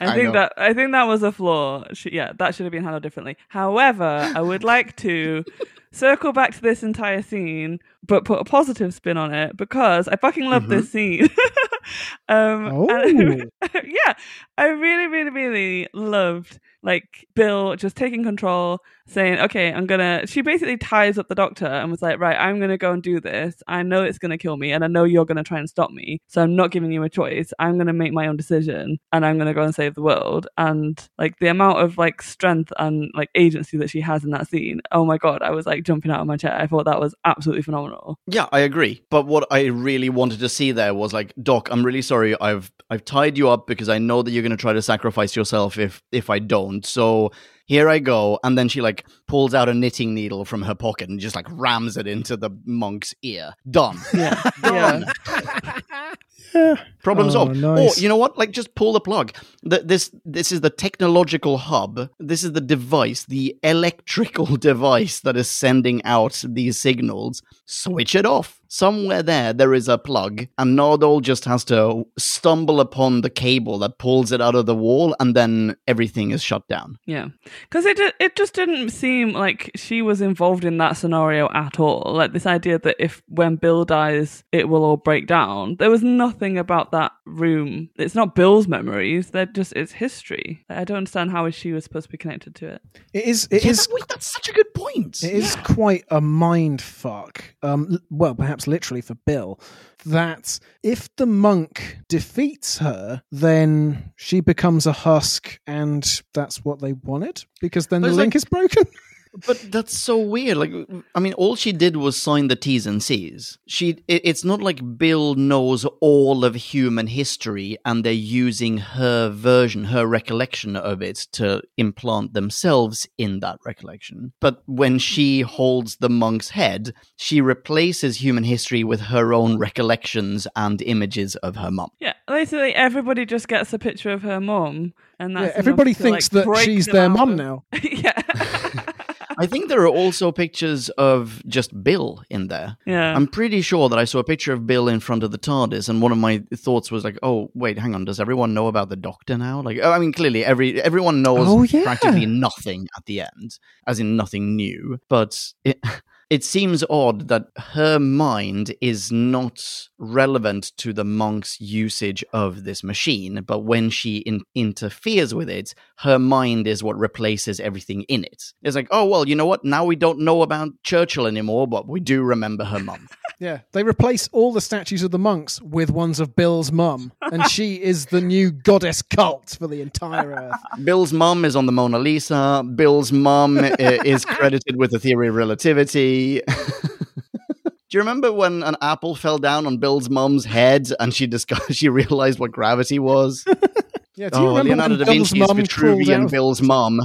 I think know. that I think that was a flaw. Sh- yeah, that should have been handled differently. However, I would like to circle back to this entire scene, but put a positive spin on it because I fucking love this mm-hmm. scene. um, and- yeah, I really, really, really loved like Bill just taking control, saying, "Okay, I'm gonna." She basically ties up the doctor and was like, "Right, I'm gonna go and do this. I know it's gonna kill me, and I know you're gonna try and stop me. So I'm not giving you a choice. I'm gonna make my own decision, and I'm gonna go and save the world." And like the amount of like strength and like agency that she has in that scene, oh my god, I was like jumping out of my chair. I thought that was absolutely phenomenal. Yeah, I agree. But what I really wanted to see there was like, Doc, I'm really sorry. I've I've tied you up because I know that you're going to try to sacrifice yourself if if I don't. So here I go. And then she like pulls out a knitting needle from her pocket and just like rams it into the monk's ear. Done. Yeah, Done. yeah. Problem Oh, solved. nice. Or you know what? Like just pull the plug. Th this this is the technological hub. This is the device, the electrical device that is sending out these signals. Switch it off. Somewhere there, there is a plug, and Nardole just has to stumble upon the cable that pulls it out of the wall, and then everything is shut down. Yeah, because it it just didn't seem like she was involved in that scenario at all. Like this idea that if when Bill dies, it will all break down. There was nothing about that room. It's not Bill's memories. They're just it's history. I don't understand how she was supposed to be connected to it. It is. It Yeah, is. that- wait, that's such a good point. It is quite a mind fuck. Um, l- well, perhaps literally for Bill, that if the monk defeats her, then she becomes a husk, and that's what they wanted because then the link like- is broken. But that's so weird. Like, I mean, all she did was sign the T's and C's. She, it, it's not like Bill knows all of human history and they're using her version, her recollection of it to implant themselves in that recollection. But when she holds the monk's head, she replaces human history with her own recollections and images of her mum. Yeah, basically everybody just gets a picture of her mum, and that's Yeah, enough everybody to, thinks like, that she's their out mum now. yeah, I think there are also pictures of just Bill in there. yeah. I'm pretty sure that I saw a picture of Bill in front of the TARDIS, and one of my thoughts was like, "Oh, wait, hang on. Does everyone know about the Doctor now?" Like, oh, I mean, clearly, every everyone knows Oh, yeah. practically nothing at the end, as in nothing new. But it it seems odd that her mind is not relevant to the monk's usage of this machine, but when she in- interferes with it, her mind is what replaces everything in it. It's like, oh well, you know what? Now we don't know about Churchill anymore, but we do remember her mum. Yeah, they replace all the statues of the monks with ones of Bill's mum, and she is the new goddess cult for the entire Earth. Bill's mum is on the Mona Lisa. Bill's mum is credited with the theory of relativity. Do you remember when an apple fell down on Bill's mum's head and she discovered she realized what gravity was? Yeah, do you oh, remember Leonardo when da Vinci's mum Vitruvian of- Bill's mum.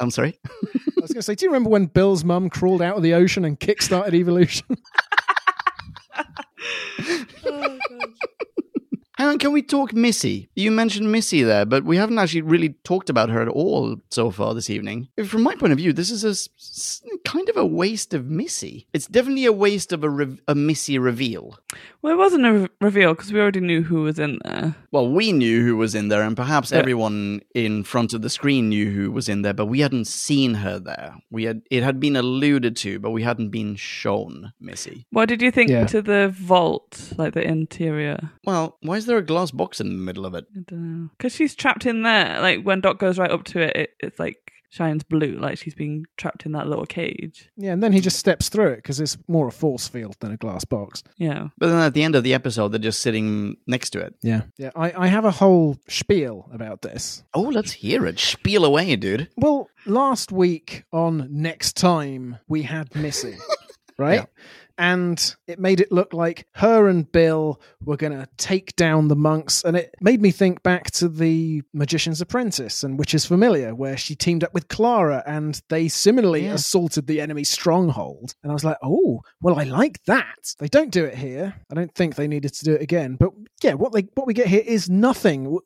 I'm sorry. I was was going to say, do you remember when Bill's mum crawled out of the ocean and kickstarted evolution? Hang on, can we talk Missy? You mentioned Missy there, but we haven't actually really talked about her at all so far this evening. From my point of view, this is a s- kind of a waste of Missy. It's definitely a waste of a, re- a Missy reveal. Well, it wasn't a re- reveal because we already knew who was in there. Well, we knew who was in there, and perhaps Yeah. everyone in front of the screen knew who was in there, but we hadn't seen her there. We had it had been alluded to, but we hadn't been shown Missy. What did you think Yeah. to the vault, like the interior? Well, why is there a glass box in the middle of it? I don't know. Because she's trapped in there. Like when Doc goes right up to it, it it's like shines blue, like she's being trapped in that little cage. yeah, and then he just steps through it because it's more a force field than a glass box. Yeah. But then at the end of the episode, they're just sitting next to it. Yeah. Yeah, I, I have a whole spiel about this. Oh, let's hear it. Spiel away, dude. Well, last week on Next Time, we had Missy, right? Yeah. And it made it look like her and Bill were going to take down the monks. And it made me think back to the Magician's Apprentice and Witch's Familiar, where she teamed up with Clara and they similarly Yeah. assaulted the enemy stronghold. And I was like, oh, well, I like that. They don't do it here. I don't think they needed to do it again. But yeah, what they what we get here is nothing.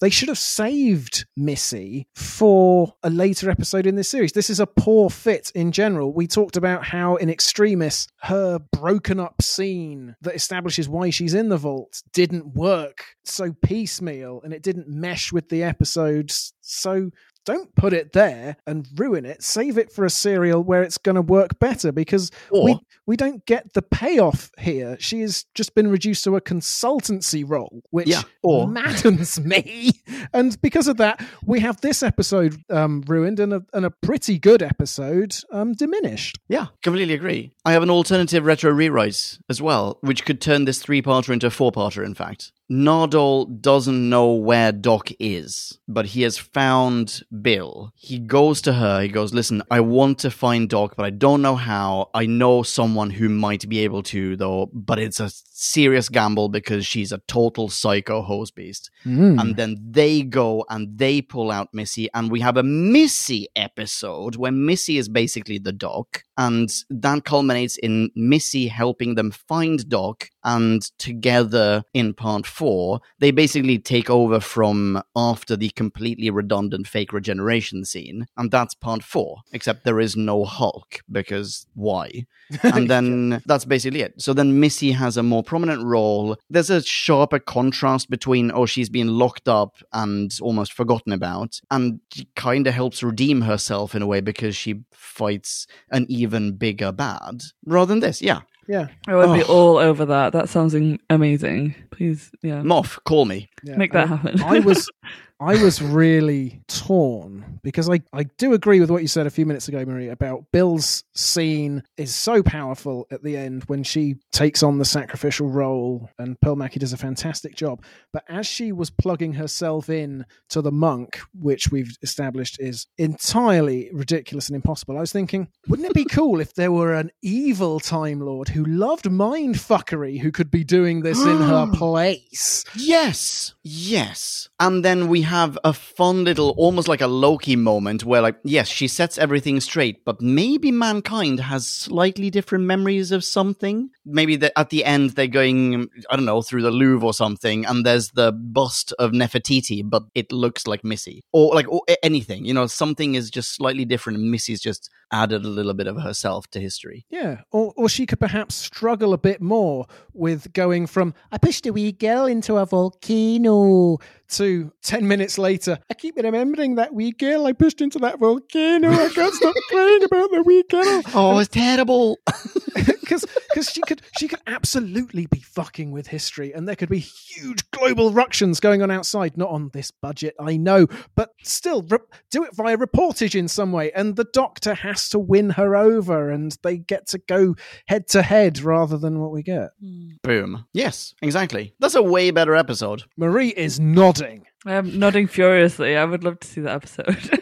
They should have saved Missy for a later episode in this series. This is a poor fit in general. We talked about how in Extremis, her broken up scene that establishes why she's in the vault didn't work so piecemeal and it didn't mesh with the episodes. So don't put it there and ruin it. Save it for a serial where it's going to work better because Or we we don't get the payoff here. She has just been reduced to a consultancy role, which Yeah, or- maddens me. And because of that, we have this episode um, ruined and a, and a pretty good episode um, diminished. Yeah, completely agree. I have an alternative retro rewrite as well, which could turn this three parter into a four parter, in fact. Nardole doesn't know where Doc is, but he has found Bill. He goes to her, he goes, Listen, I want to find Doc, but I don't know how. I know someone who might be able to, though, but it's a serious gamble because she's a total psycho hose beast Hmm. and then they go and they pull out Missy, and we have a Missy episode where Missy is basically the Doc, and that culminates in Missy helping them find Doc, and together in part four, they basically take over from after the completely redundant fake regeneration scene, and that's part four, except there is no Hulk, because why? and then that's basically it. So then Missy has a more prominent role. There's a sharper contrast between oh she's been locked up and almost forgotten about, and she kind of helps redeem herself in a way because she fights an even bigger bad rather than this. Yeah, yeah. I would be Oh. all over that. That sounds amazing. Please, yeah. Moff, call me. yeah. Make that I- happen. I was I was really torn because I, I do agree with what you said a few minutes ago, Marie, about Bill's scene is so powerful at the end when she takes on the sacrificial role and Pearl Mackie does a fantastic job. But as she was plugging herself in to the monk, which we've established is entirely ridiculous and impossible, I was thinking, wouldn't it be cool if there were an evil Time Lord who loved mind fuckery who could be doing this in her place? Yes, yes. And then we have a fun little, almost like a Loki moment where, like, yes, she sets everything straight, but maybe mankind has slightly different memories of something. Maybe that at the end they're going, I don't know, through the Louvre or something, and there's the bust of Nefertiti, but it looks like Missy, or like or anything. You know, something is just slightly different, and Missy's just added a little bit of herself to history. Yeah, or or she could perhaps struggle a bit more with going from I pushed a wee girl into a volcano to ten minutes later. I keep remembering that wee girl I pushed into that volcano. I can't stop crying about the wee girl. Oh, it's terrible. because because she could she could absolutely be fucking with history, and there could be huge global ructions going on outside. Not on this budget, I know, but still, re- do it via reportage in some way. And the Doctor has to win her over, and they get to go head to head rather than what we get. Hmm. Boom. Yes, exactly. That's a way better episode. Marie is nodding. I'm nodding furiously. I would love to see that episode.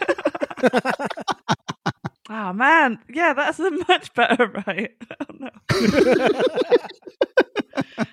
Ah man, yeah, that's a much better right. Oh, no.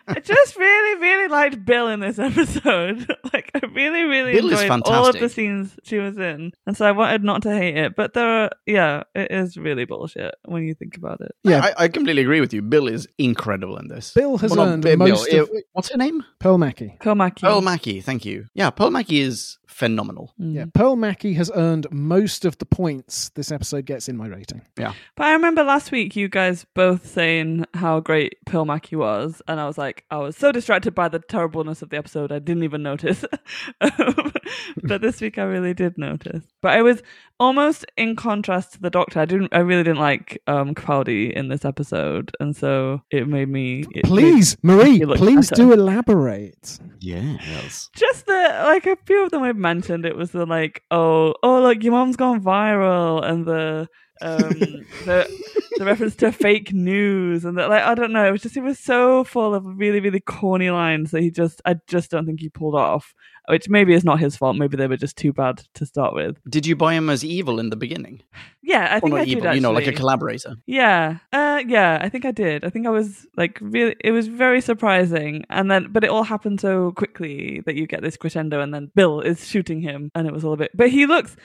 I just really, really liked Bill in this episode. like, I really, really Bill enjoyed all of the scenes she was in, and so I wanted not to hate it. But there are, yeah, it is really bullshit when you think about it. Yeah. I, I completely agree with you. Bill is incredible in this. Bill has Well, earned Bill, most Bill, of uh, what's her name? Pearl Mackie. Pearl Mackie. Pearl Mackie. Thank you. Yeah, Pearl Mackie is phenomenal. Mm. Yeah, Pearl Mackie has earned most of the points this episode gets in my rating. Yeah, but I remember last week you guys both saying how great Pearl Mackie was, and I was like, I was so distracted by the terribleness of the episode, I didn't even notice. But this week I really did notice. But I was almost in contrast to the Doctor. I didn't. I really didn't like um, Capaldi in this episode, and so it made me. It Please, Marie, please better. do elaborate. Yes. just the like a few of them I've mentioned. It was the like, oh, oh, look, your mom's gone viral, and the um the the reference to fake news, and the, like I don't know. It was just it was so full of really really corny lines that he just I just don't think he pulled off. Which maybe is not his fault. Maybe they were just too bad to start with. Did you buy him as evil in the beginning? Yeah, I Or think not I did evil, actually. you know, like a collaborator. Yeah, uh, yeah, I think I did. I think I was like really. It was very surprising, and then but it all happened so quickly that you get this crescendo, and then Bill is shooting him, and it was all a bit. But he looks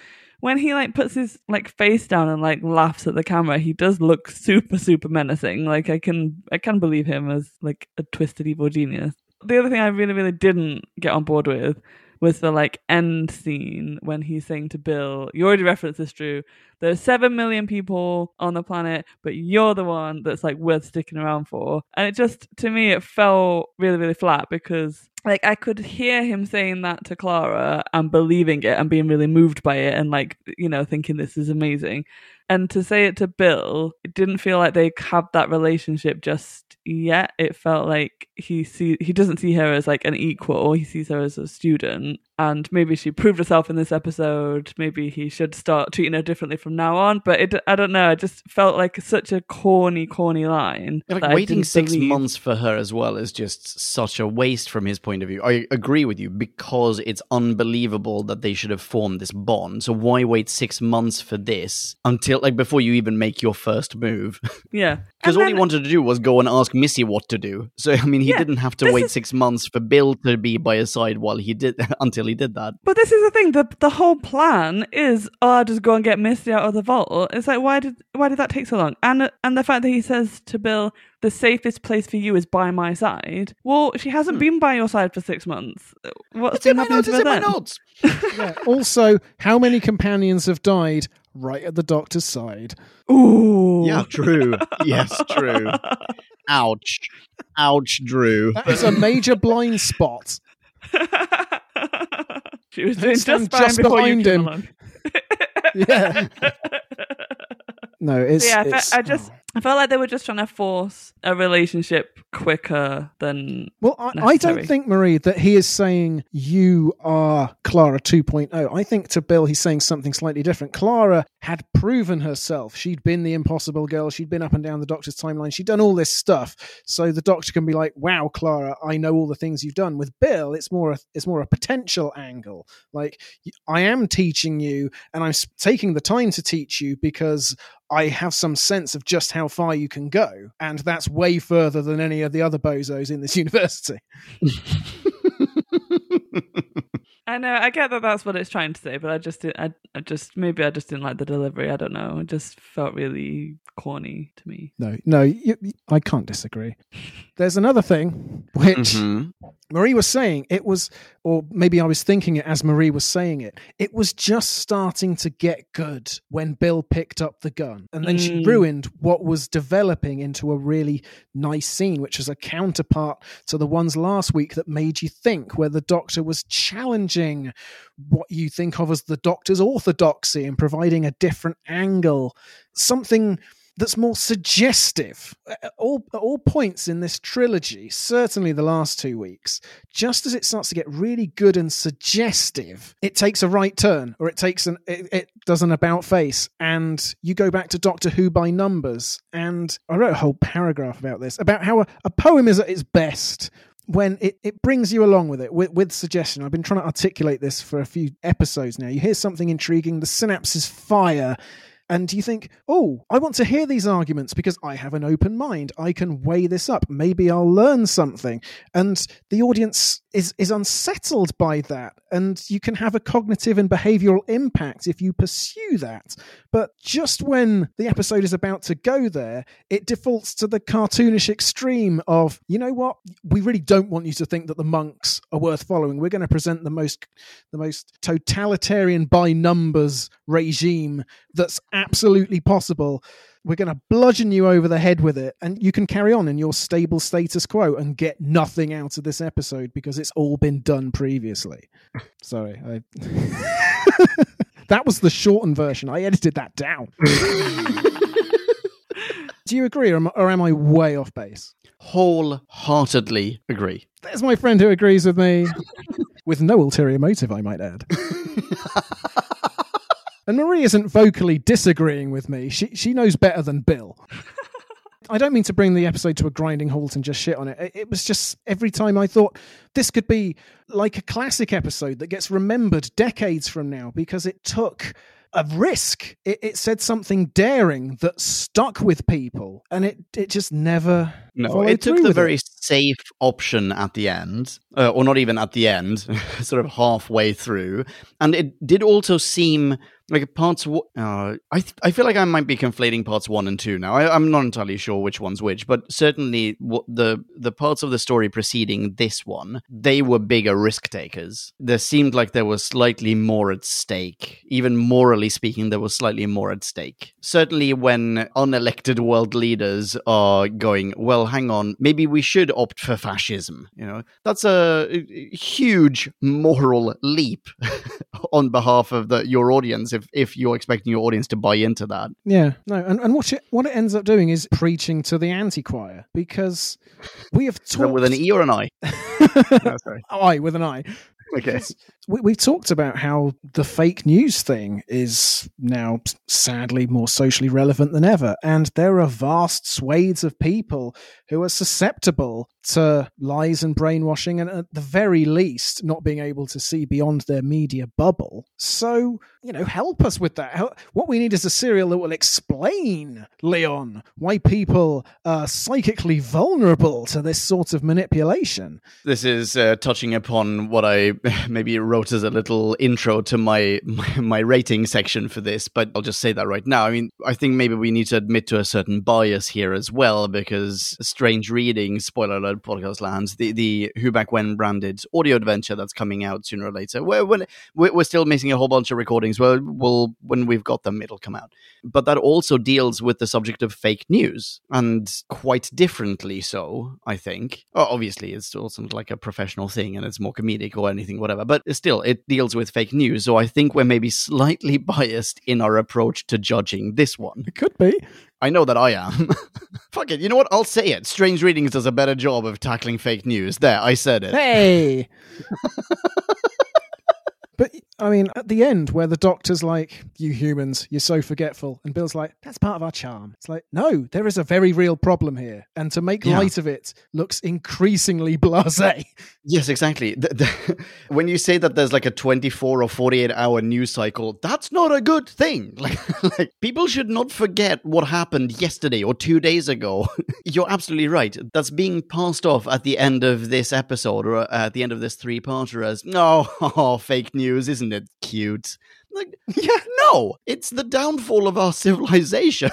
when he like puts his like face down and like laughs at the camera. He does look super super menacing. Like I can I can believe him as like a twisted evil genius. The other thing I really really didn't get on board with was the like end scene when he's saying to Bill, "You already referenced this, Drew. There's seven million people on the planet, but you're the one that's like worth sticking around for." And it just, to me, it felt really, really flat because like I could hear him saying that to Clara and believing it and being really moved by it and like you know thinking this is amazing. And to say it to Bill, it didn't feel like they had that relationship just yet. It felt like he see he doesn't see her as like an equal. He sees her as a student, and maybe she proved herself in this episode. Maybe he should start treating her differently from now on. But it, I don't know. It just felt like such a corny, corny line. Yeah, Like waiting six believe. months for her as well is just such a waste from his point of view. I agree with you because it's unbelievable that they should have formed this bond. So why wait six months for this until like before you even make your first move? Yeah, Because all he wanted to do was go and ask Missy what to do. So I mean, he Yeah, didn't have to wait is- six months for Bill to be by his side while he did until he did that. But this is the thing. The the whole plan is, oh, I'll just go and get Missy out of the vault. It's like, why did why did that take so long? And and the fact that he says to Bill, the safest place for you is by my side. Well, she hasn't hmm. been by your side for six months. What's It's in been my happening notes. to It's her in my then? notes. Yeah. also, how many companions have died right at the doctor's side? Ooh. Yeah, true. yes, true. Ouch. Ouch, Drew. That is a major blind spot. she was Don't doing just fine just before you behind came him. along. Yeah. No, it's. yeah, it's- I just oh. I felt like they were just trying to force a relationship quicker than Well, I, I don't think, Marie, that he is saying you are Clara 2.0. I think to Bill, he's saying something slightly different. Clara had proven herself. She'd been the impossible girl. She'd been up and down the doctor's timeline. She'd done all this stuff. So the doctor can be like, wow, Clara, I know all the things you've done. With Bill, it's more a, it's more a potential angle. Like, I am teaching you and I'm taking the time to teach you because I have some sense of just how far you can go. And that's way further than any of the other bozos in this university. I know I get that that's what it's trying to say, but I just I, I just maybe I just didn't like the delivery. I don't know. It just felt really corny to me. No, no, you, you- I can't disagree. There's another thing which Mhm. Marie was saying. It was, or maybe I was thinking it as Marie was saying it. It was just starting to get good when Bill picked up the gun, and then she Mm. ruined what was developing into a really nice scene, which is a counterpart to the ones last week that made you think, where the Doctor was challenging what you think of as the Doctor's orthodoxy and providing a different angle, something that's more suggestive. At all, at all points in this trilogy, certainly the last two weeks, just as it starts to get really good and suggestive, it takes a right turn or it takes an it, it does an about face, and you go back to Doctor Who by numbers. And I wrote a whole paragraph about this about how a, a poem is at its best when it, it brings you along with it with, with suggestion. I've been trying to articulate this for a few episodes now. You hear something intriguing, the synapses fire, And you think, oh, I want to hear these arguments because I have an open mind. I can weigh this up. Maybe I'll learn something. And the audience is, is unsettled by that. And you can have a cognitive and behavioral impact if you pursue that. But just when the episode is about to go there, it defaults to the cartoonish extreme of, you know what? We really don't want you to think that the monks are worth following. We're going to present the most the most totalitarian by numbers regime that's absolutely possible. We're going to bludgeon you over the head with it, and you can carry on in your stable status quo and get nothing out of this episode because it's all been done previously. Sorry, I. that was the shortened version. I edited that down. Do you agree, or am, or am I way off base? Wholeheartedly agree. There's my friend who agrees with me, with no ulterior motive, I might add. And Marie isn't vocally disagreeing with me. She she knows better than Bill. I don't mean to bring the episode to a grinding halt and just shit on it. It- It was just every time I thought this could be like a classic episode that gets remembered decades from now because it took a risk. It, it said something daring that stuck with people, and it it just never. No, it took the very it. safe option at the end, uh, or not even at the end, sort of halfway through. And it did also seem like parts. Uh, I th- I feel like I might be conflating parts one and two now. I, I'm not entirely sure which one's which, but certainly the the parts of the story preceding this one, they were bigger risk takers. There seemed like there was slightly more at stake, even morally speaking. There was slightly more at stake. Certainly, when unelected world leaders are going, well, hang on, maybe we should opt for fascism. You know, that's a huge moral leap on behalf of the your audience. If if you're expecting your audience to buy into that, Yeah, no, and, and what it what it ends up doing is preaching to the anti choir because we have talked with an e or an i? No, sorry. I with an I. Okay. We, we've talked about how the fake news thing is now sadly more socially relevant than ever, and there are vast swathes of people who are susceptible to lies and brainwashing, and at the very least, not being able to see beyond their media bubble. So, you know, help us with that. What we need is a serial that will explain, Leon, why people are psychically vulnerable to this sort of manipulation. This is uh, touching upon what I maybe wrote as a little intro to my, my my rating section for this, but I'll just say that right now. I mean, I think maybe we need to admit to a certain bias here as well, because Strange Reading, spoiler alert, podcast lands, the the Who Back When branded audio adventure that's coming out sooner or later. We're we're, we're still missing a whole bunch of recordings. Well, we'll when we've got them, it'll come out. But that also deals with the subject of fake news, and quite differently so. I think. Obviously, it's also like a professional thing, and it's more comedic or anything, whatever. But still, it deals with fake news. So I think we're maybe slightly biased in our approach to judging this one. It could be. I know that I am. Fuck it. You know what? I'll say it. Strange Readings does a better job of tackling fake news. There, I said it. Hey. I mean, at the end, where the doctor's like, "You humans, you're so forgetful," and Bill's like, "That's part of our charm." It's like, no, there is a very real problem here, and to make Yeah. light of it looks increasingly blasé. Yes, exactly. The- the- when you say that there's like a 24 or 48 hour news cycle, that's not a good thing. Like, like people should not forget what happened yesterday or two days ago. You're absolutely right. That's being passed off at the end of this episode or uh, at the end of this three parter as, no, oh, fake news, isn't it cute? Like, yeah, no, it's the downfall of our civilization.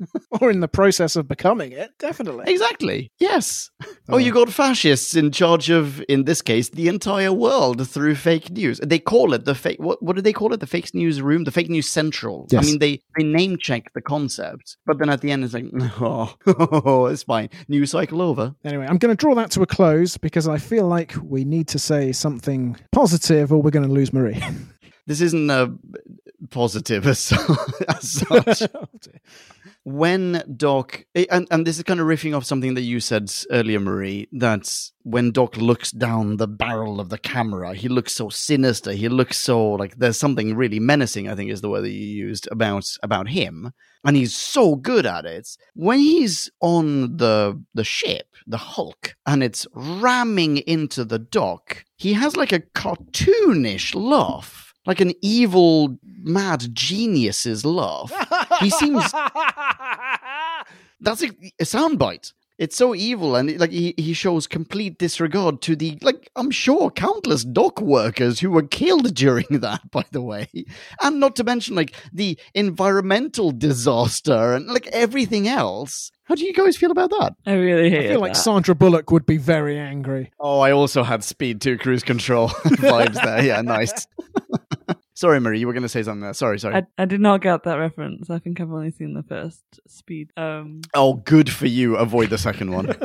or in the process of becoming it, definitely. exactly. Yes. Oh, you uh. got fascists in charge of, in this case, the entire world through fake news. They call it the fake. What, what do they call it? The fake news room, the fake news central. Yes. I mean, they they name check the concept, but then at the end it's like, oh, it's fine. News cycle over. Anyway, I'm going to draw that to a close because I feel like we need to say something positive, or we're going to lose Marie. This isn't a positive as, as such. When Doc, eh, and, and this is kind of riffing off something that you said earlier, Marie, that when Doc looks down the barrel of the camera, he looks so sinister. He looks so like there's something really menacing, I think is the word that you used about, about him. And he's so good at it. When he's on the, the ship, the Hulk, and it's ramming into the dock, he has like a cartoonish laugh like an evil, mad genius's laugh. He seems that's a, a soundbite. It's so evil, and like he, he shows complete disregard to the like I'm sure countless dock workers who were killed during that. By the way, and not to mention like the environmental disaster and like everything else. How do you guys feel about that? I really I feel like that. Sandra Bullock would be very angry. Oh, I also had Speed 2 cruise control vibes there. Yeah, nice. Sorry, Marie, you were going to say something there. Sorry, sorry. I, I did not get that reference. I think I've only seen the first speed. Um, Oh, good for you. Avoid the second one.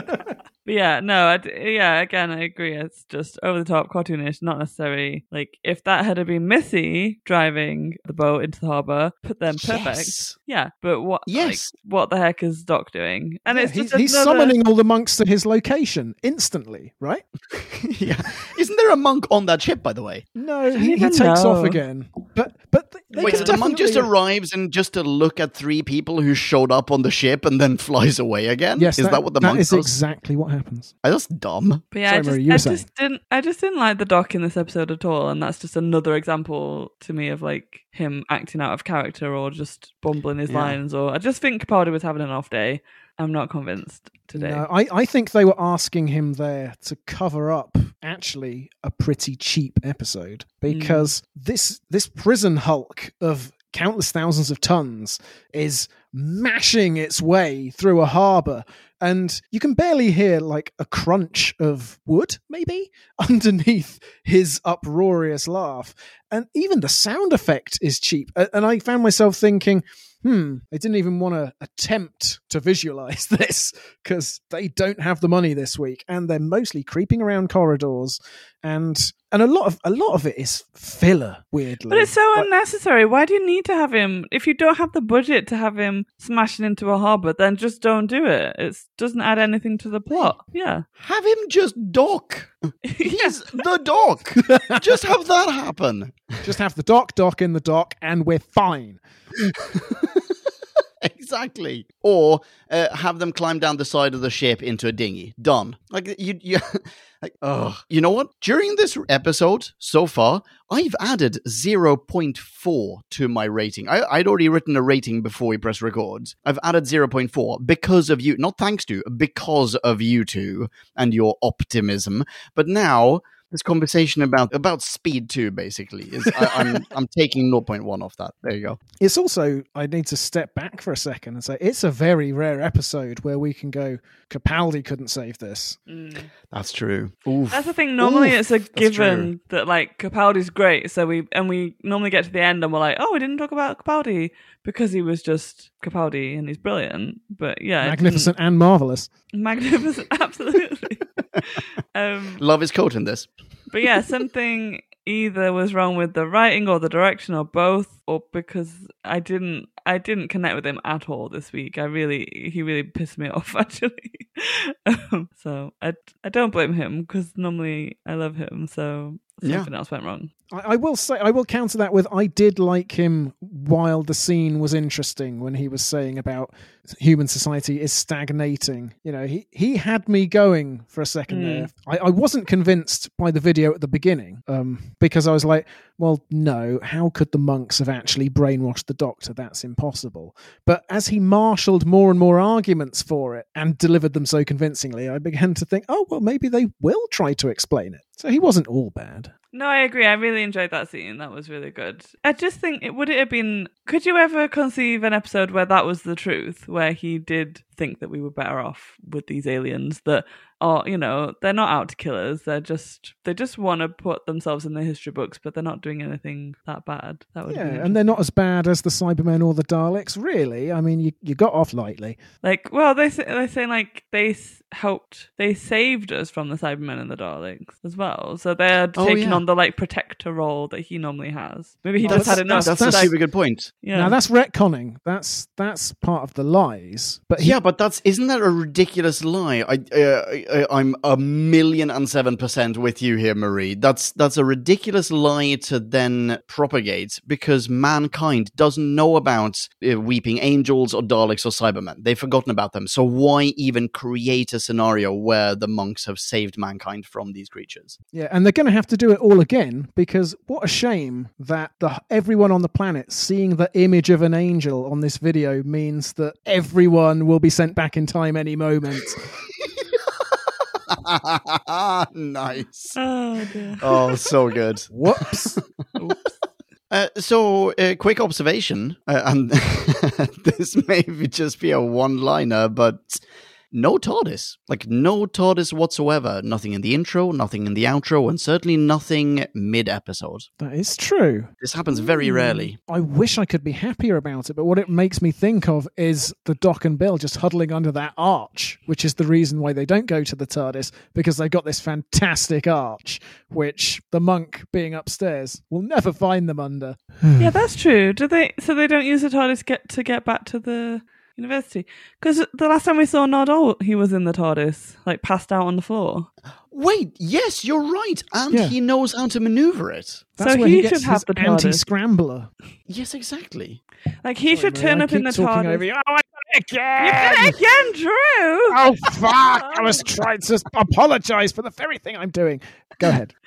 but yeah, no, I d yeah, again, I agree. It's just over the top, cartoonish, not necessary. Like if that had been Missy driving the boat into the harbor, put them perfect. Yes. Yeah, but what? Yes. like, what the heck is Doc doing? And Yeah, it's he's, just he's another- summoning all the monks to his location instantly, right? yeah. Isn't there a monk on that ship, by the way? No, he, he even takes off again. But but th- they Wait, could so the monk just arrives and just to look at three people who showed up on the ship and then flies away again? Yes, Is that, what the that monk is does? exactly what happens. Oh, that's dumb. But yeah, Sorry, I just, Marie, you I just didn't, I just didn't like the doc in this episode at all, and that's just another example to me of like him acting out of character or just bumbling his Yeah. lines. Or I just think Capaldi was having an off day. I'm not convinced today. No, I, I think they were asking him there to cover up actually a pretty cheap episode because this this prison hulk of countless thousands of tons is mashing its way through a harbor and you can barely hear like a crunch of wood maybe underneath his uproarious laugh. And even the sound effect is cheap. And i found myself thinking hmm, they didn't even want to attempt to visualize this because they don't have the money this week, and they're mostly creeping around corridors, and and a lot of a lot of it is filler. Weirdly, But it's so Like, unnecessary. Why do you need to have him? If you don't have the budget to have him smashing into a harbor, then just don't do it. It doesn't add anything to the plot. Yeah. Have him just dock. He's the dock. just have that happen. just have the dock dock in the dock, and we're fine. Exactly. Or uh, have them climb down the side of the ship into a dinghy. Done. Like you, you like, ugh. You know what? During this episode so far, I've added 0.4 to my rating. I, I'd already written a rating before we press record. I've added 0.4 because of you, not thanks to, because of you two and your optimism. But now this conversation about about Speed 2, basically, is I, I'm I'm taking 0.1 off that. There you go. It's also I need to step back for a second and say it's a very rare episode where we can go. Capaldi couldn't save this. Mm. That's true. Oof. That's the thing. Normally, Oof, it's a given that like Capaldi's great. So we and we normally get to the end and we're like, oh, we didn't talk about Capaldi because he was just Capaldi and he's brilliant. But yeah, Magnificent and marvelous. magnificent, absolutely. um, Love his coat in this. but yeah, something either was wrong with the writing or the direction or both, or because I didn't I didn't connect with him at all this week. I really he really pissed me off actually. um, so I I don't blame him because normally I love him. So Yeah. else went wrong. I, I will say I will counter that with I did like him while the scene was interesting when he was saying about human society is stagnating. You know, he he had me going for a second Mm. there. I, I wasn't convinced by the video at the beginning, um, because I was like, well, no, how could the monks have actually brainwashed the doctor? That's impossible. But as he marshaled more and more arguments for it and delivered them so convincingly, I began to think, oh well, maybe they will try to explain it. So he wasn't all bad. No, I agree. I really enjoyed that scene. That was really good. I just think it would it have been. Could you ever conceive an episode where that was the truth, where he did think that we were better off with these aliens that are, you know, they're not out to kill us. They're just they just want to put themselves in the history books, but they're not doing anything that bad. That would Yeah, be and they're not as bad as the Cybermen or the Daleks, really. I mean, you, you got off lightly. like well they say, they say like they helped they saved us from the Cybermen and the Daleks as well. So they're Oh, taking yeah. on the like protector role that he normally has. Maybe he Oh, just that's- had enough. That's, that's- a super good point. yeah. Now that's retconning. That's that's part of the lies. But he, Yeah, but that's isn't that a ridiculous lie? I, uh, I I'm a million and seven percent with you here, Marie. That's that's a ridiculous lie to then propagate because mankind doesn't know about uh, weeping angels or Daleks or Cybermen. They've forgotten about them. So why even create a scenario where the monks have saved mankind from these creatures? Yeah, and they're going to have to do it all again because what a shame that the, everyone on the planet seeing the image of an angel on this video means that everyone will be sent back in time any moment. nice. Oh dear. Oh, so good. Whoops. Uh, so, uh, quick observation, uh, and this may be just be a one-liner, but no TARDIS, like no TARDIS whatsoever. Nothing in the intro, nothing in the outro, and certainly nothing mid-episode. That is true. This happens very rarely. I wish I could be happier about it, but what it makes me think of is the Doc and Bill just huddling under that arch, which is the reason why they don't go to the TARDIS because they've got this fantastic arch, which the monk being upstairs will never find them under. Yeah, that's true. Do they? So they don't use the TARDIS get to get back to the university? Because the last time we saw Nardole, he was in the TARDIS, like passed out on the floor. Wait, yes, you're right, and Yeah. he knows how to maneuver it. That's So where he he gets should have his the TARDIS. anti-scrambler. Yes, exactly. Like he should turn I up in keep the TARDIS. over you. Oh, I done it again! Again, Drew. Oh fuck! I was trying to apologize for the very thing I'm doing. Go ahead.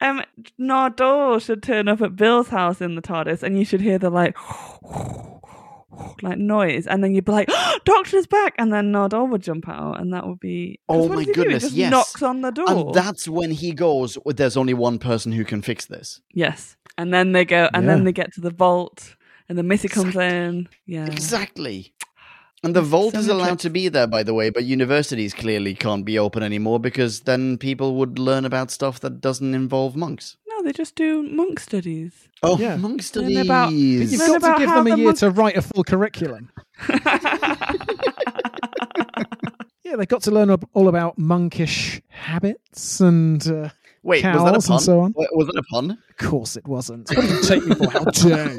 Um, Nardole should turn up at Bill's house in the TARDIS, and you should hear the like, like noise, and then you'd be like, "Doctor's back!" And then Nardole would jump out, and that would be. Oh my goodness, yes. knocks on the door. And that's when he goes, there's only one person who can fix this. yes, and then they go, and Yeah. then they get to the vault, and the Missy comes in. Yeah, Exactly. And the vault So is allowed to be there, by the way, but universities clearly can't be open anymore because then people would learn about stuff that doesn't involve monks. No, they just do monk studies. Oh, Yeah. monk Learn studies. about- you've Learn got about to give them a the year monk- to write a full curriculum. Yeah, they've got to learn all about monkish habits and. Uh, Wait, was that a Cows pun? and so on. Wa- Was that a pun? of course, it wasn't. What did you take me for? How dare you?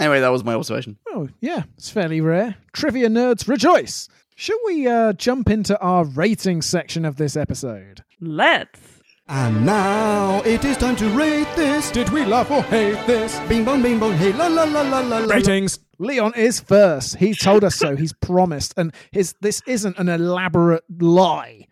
Anyway, that was my observation. Oh, yeah, it's fairly rare. Trivia nerds rejoice! Should we uh, jump into our rating section of this episode? Let's. And now it is time to rate this. Did we love or hate this? Bing bong, bing bong, hey la la la la la. la. Ratings. Leon is first. He told us so. He's promised, and his this isn't an elaborate lie,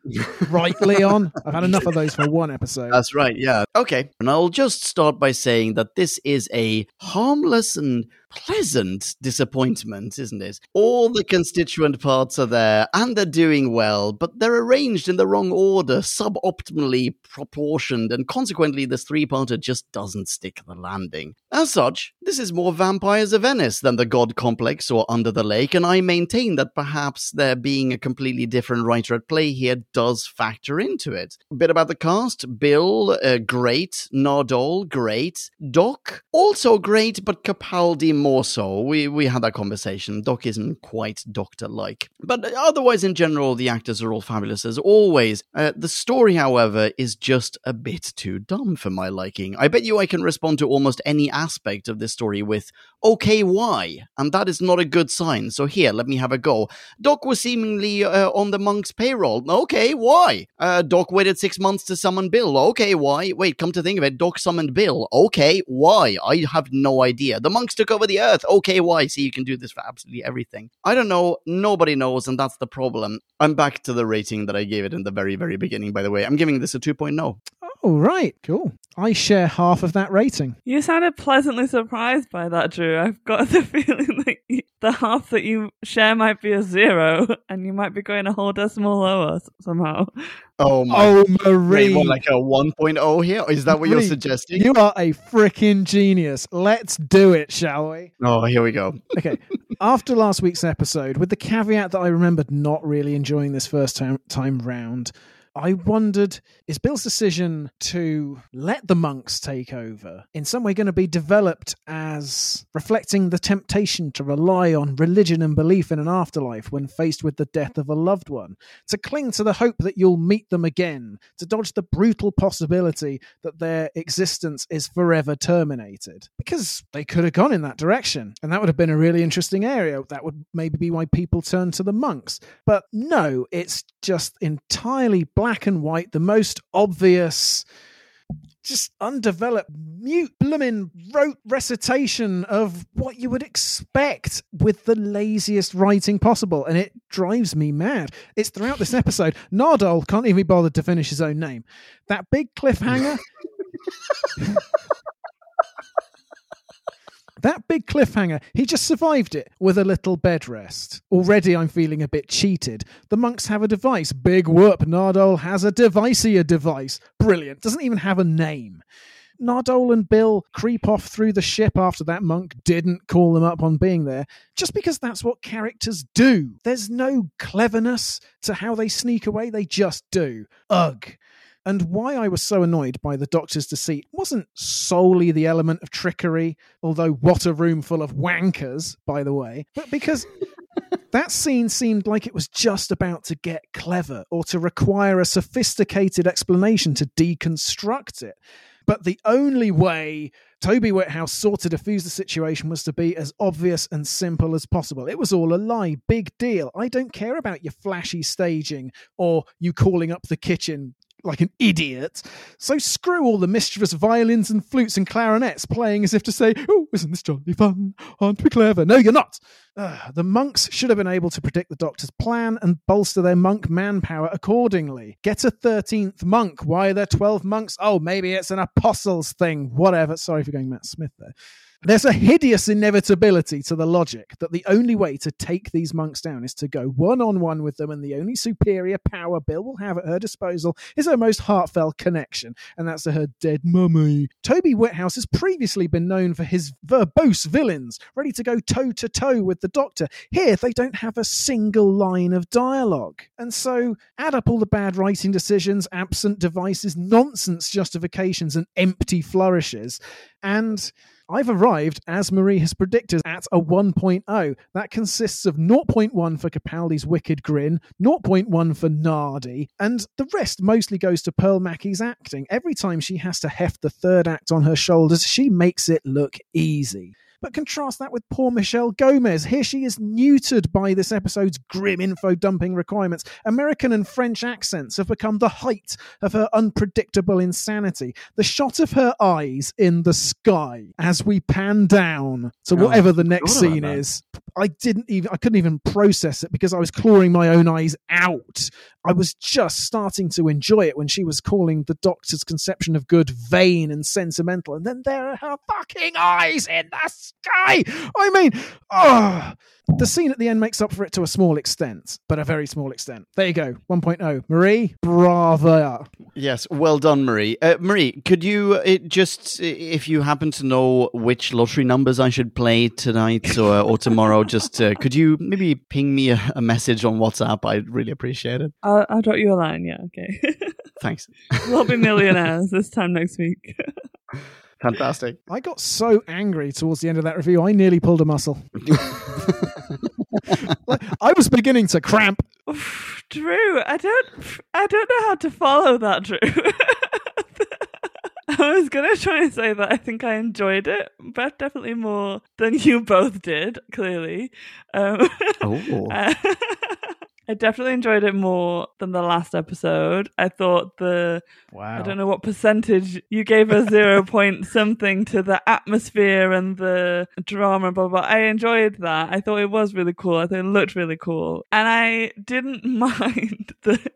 right, Leon? I've had enough of those for one episode. That's right, yeah. Okay. And I'll just start by saying that this is a harmless and pleasant disappointment, isn't it? All the constituent parts are there and they're doing well, but they're arranged in the wrong order, suboptimally proportioned, and consequently, this three parter just doesn't stick the landing. As such, this is more Vampires of Venice than the God Complex or Under the Lake, and I maintain that perhaps there being a completely different writer at play here does factor into it. A bit about the cast Bill, uh, great. Nardole, great. Doc, also great, but Capaldi more so. We, we had that conversation. Doc isn't quite doctor like. But otherwise, in general, the actors are all fabulous as always. Uh, the story, however, is just a bit too dumb for my liking. I bet you I can respond to almost any aspect of this story with, okay, why? And that is not a good sign. So here, let me have a go. Doc was seemingly uh, on the monk's payroll. Okay, why? Uh, Doc waited six months to summon Bill. Okay, why? Wait, come to think of it, Doc summoned Bill. Okay, why? I have no idea. The monks took over the earth. Okay, why? See, you can do this for absolutely everything. I don't know. Nobody knows, and that's the problem. I'm back to the rating that I gave it in the very, very beginning, by the way. I'm giving this a oh. 2.0. Oh, right, cool. I share half of that rating. You sounded pleasantly surprised by that, Drew. I've got the feeling that you, the half that you share might be a zero, and you might be going a whole decimal lower somehow. Oh my. Oh, Wait, Marie, what, like a 1.0 here? Is that what you're suggesting? you are a freaking genius. Let's do it, shall we? Oh, here we go. okay. After last week's episode, with the caveat that I remembered not really enjoying this first time, time round, I wondered is Bill's decision to let the monks take over in some way going to be developed as reflecting the temptation to rely on religion and belief in an afterlife when faced with the death of a loved one, to cling to the hope that you'll meet them again, to dodge the brutal possibility that their existence is forever terminated? Because they could have gone in that direction, and that would have been a really interesting area. That would maybe be why people turn to the monks. But no, it's just entirely black and white, the most obvious just undeveloped, mute, blooming rote recitation of what you would expect with the laziest writing possible. And it drives me mad. It's throughout this episode. Nardole can't even be bothered to finish his own name. That big cliffhanger. that big cliffhanger, he just survived it with a little bed rest. Already I'm feeling a bit cheated. The monks have a device. Big whoop, Nardole has a deviceier device. Brilliant. Doesn't even have a name. Nardole and Bill creep off through the ship after that monk didn't call them up on being there, just because that's what characters do. There's no cleverness to how they sneak away, they just do. Ugh. And why I was so annoyed by the Doctor's deceit wasn't solely the element of trickery, although what a room full of wankers, by the way, but because that scene seemed like it was just about to get clever or to require a sophisticated explanation to deconstruct it. But the only way Toby Whithouse sought to defuse the situation was to be as obvious and simple as possible. It was all a lie. Big deal. I don't care about your flashy staging or you calling up the kitchen like an idiot. So screw all the mischievous violins and flutes and clarinets playing as if to say, Oh, isn't this jolly fun? Aren't we clever? No, you're not. Uh, the monks should have been able to predict the doctor's plan and bolster their monk manpower accordingly. Get a 13th monk. Why are there 12 monks? Oh, maybe it's an apostles thing. Whatever. Sorry for going Matt Smith there. There's a hideous inevitability to the logic that the only way to take these monks down is to go one on one with them, and the only superior power Bill will have at her disposal is her most heartfelt connection, and that's her dead mummy. Toby Whithouse has previously been known for his verbose villains, ready to go toe to toe with the Doctor. Here, they don't have a single line of dialogue. And so, add up all the bad writing decisions, absent devices, nonsense justifications, and empty flourishes, and I've arrived, as Marie has predicted, at a 1.0. That consists of 0.1 for Capaldi's wicked grin, 0.1 for Nardi, and the rest mostly goes to Pearl Mackie's acting. Every time she has to heft the third act on her shoulders, she makes it look easy. But contrast that with poor Michelle Gomez. Here she is neutered by this episode's grim info dumping requirements. American and French accents have become the height of her unpredictable insanity. The shot of her eyes in the sky as we pan down to Oh, whatever the next scene is. I didn't even I couldn't even process it because I was clawing my own eyes out. I was just starting to enjoy it when she was calling the doctor's conception of good vain and sentimental, and then there are her fucking eyes in the sky. I mean, oh, the scene at the end makes up for it to a small extent, but a very small extent. There you go, 1.0. Marie, bravo. Yes, well done, Marie. Uh, Marie, could you uh, just, uh, if you happen to know which lottery numbers I should play tonight or, or tomorrow, just uh, could you maybe ping me a, a message on WhatsApp? I'd really appreciate it. I'll, I'll drop you a line. Yeah, okay. Thanks. we'll be millionaires this time next week. Fantastic. I got so angry towards the end of that review, I nearly pulled a muscle. Like, I was beginning to cramp. Oof, Drew, I don't, I don't know how to follow that, Drew. I was gonna try and say that I think I enjoyed it, but definitely more than you both did. Clearly, um, Oh. uh, I definitely enjoyed it more than the last episode. I thought the Wow. I don't know what percentage you gave a zero point something to the atmosphere and the drama, blah, blah. blah. I enjoyed that. I thought it was really cool. I thought it looked really cool. And I didn't mind that,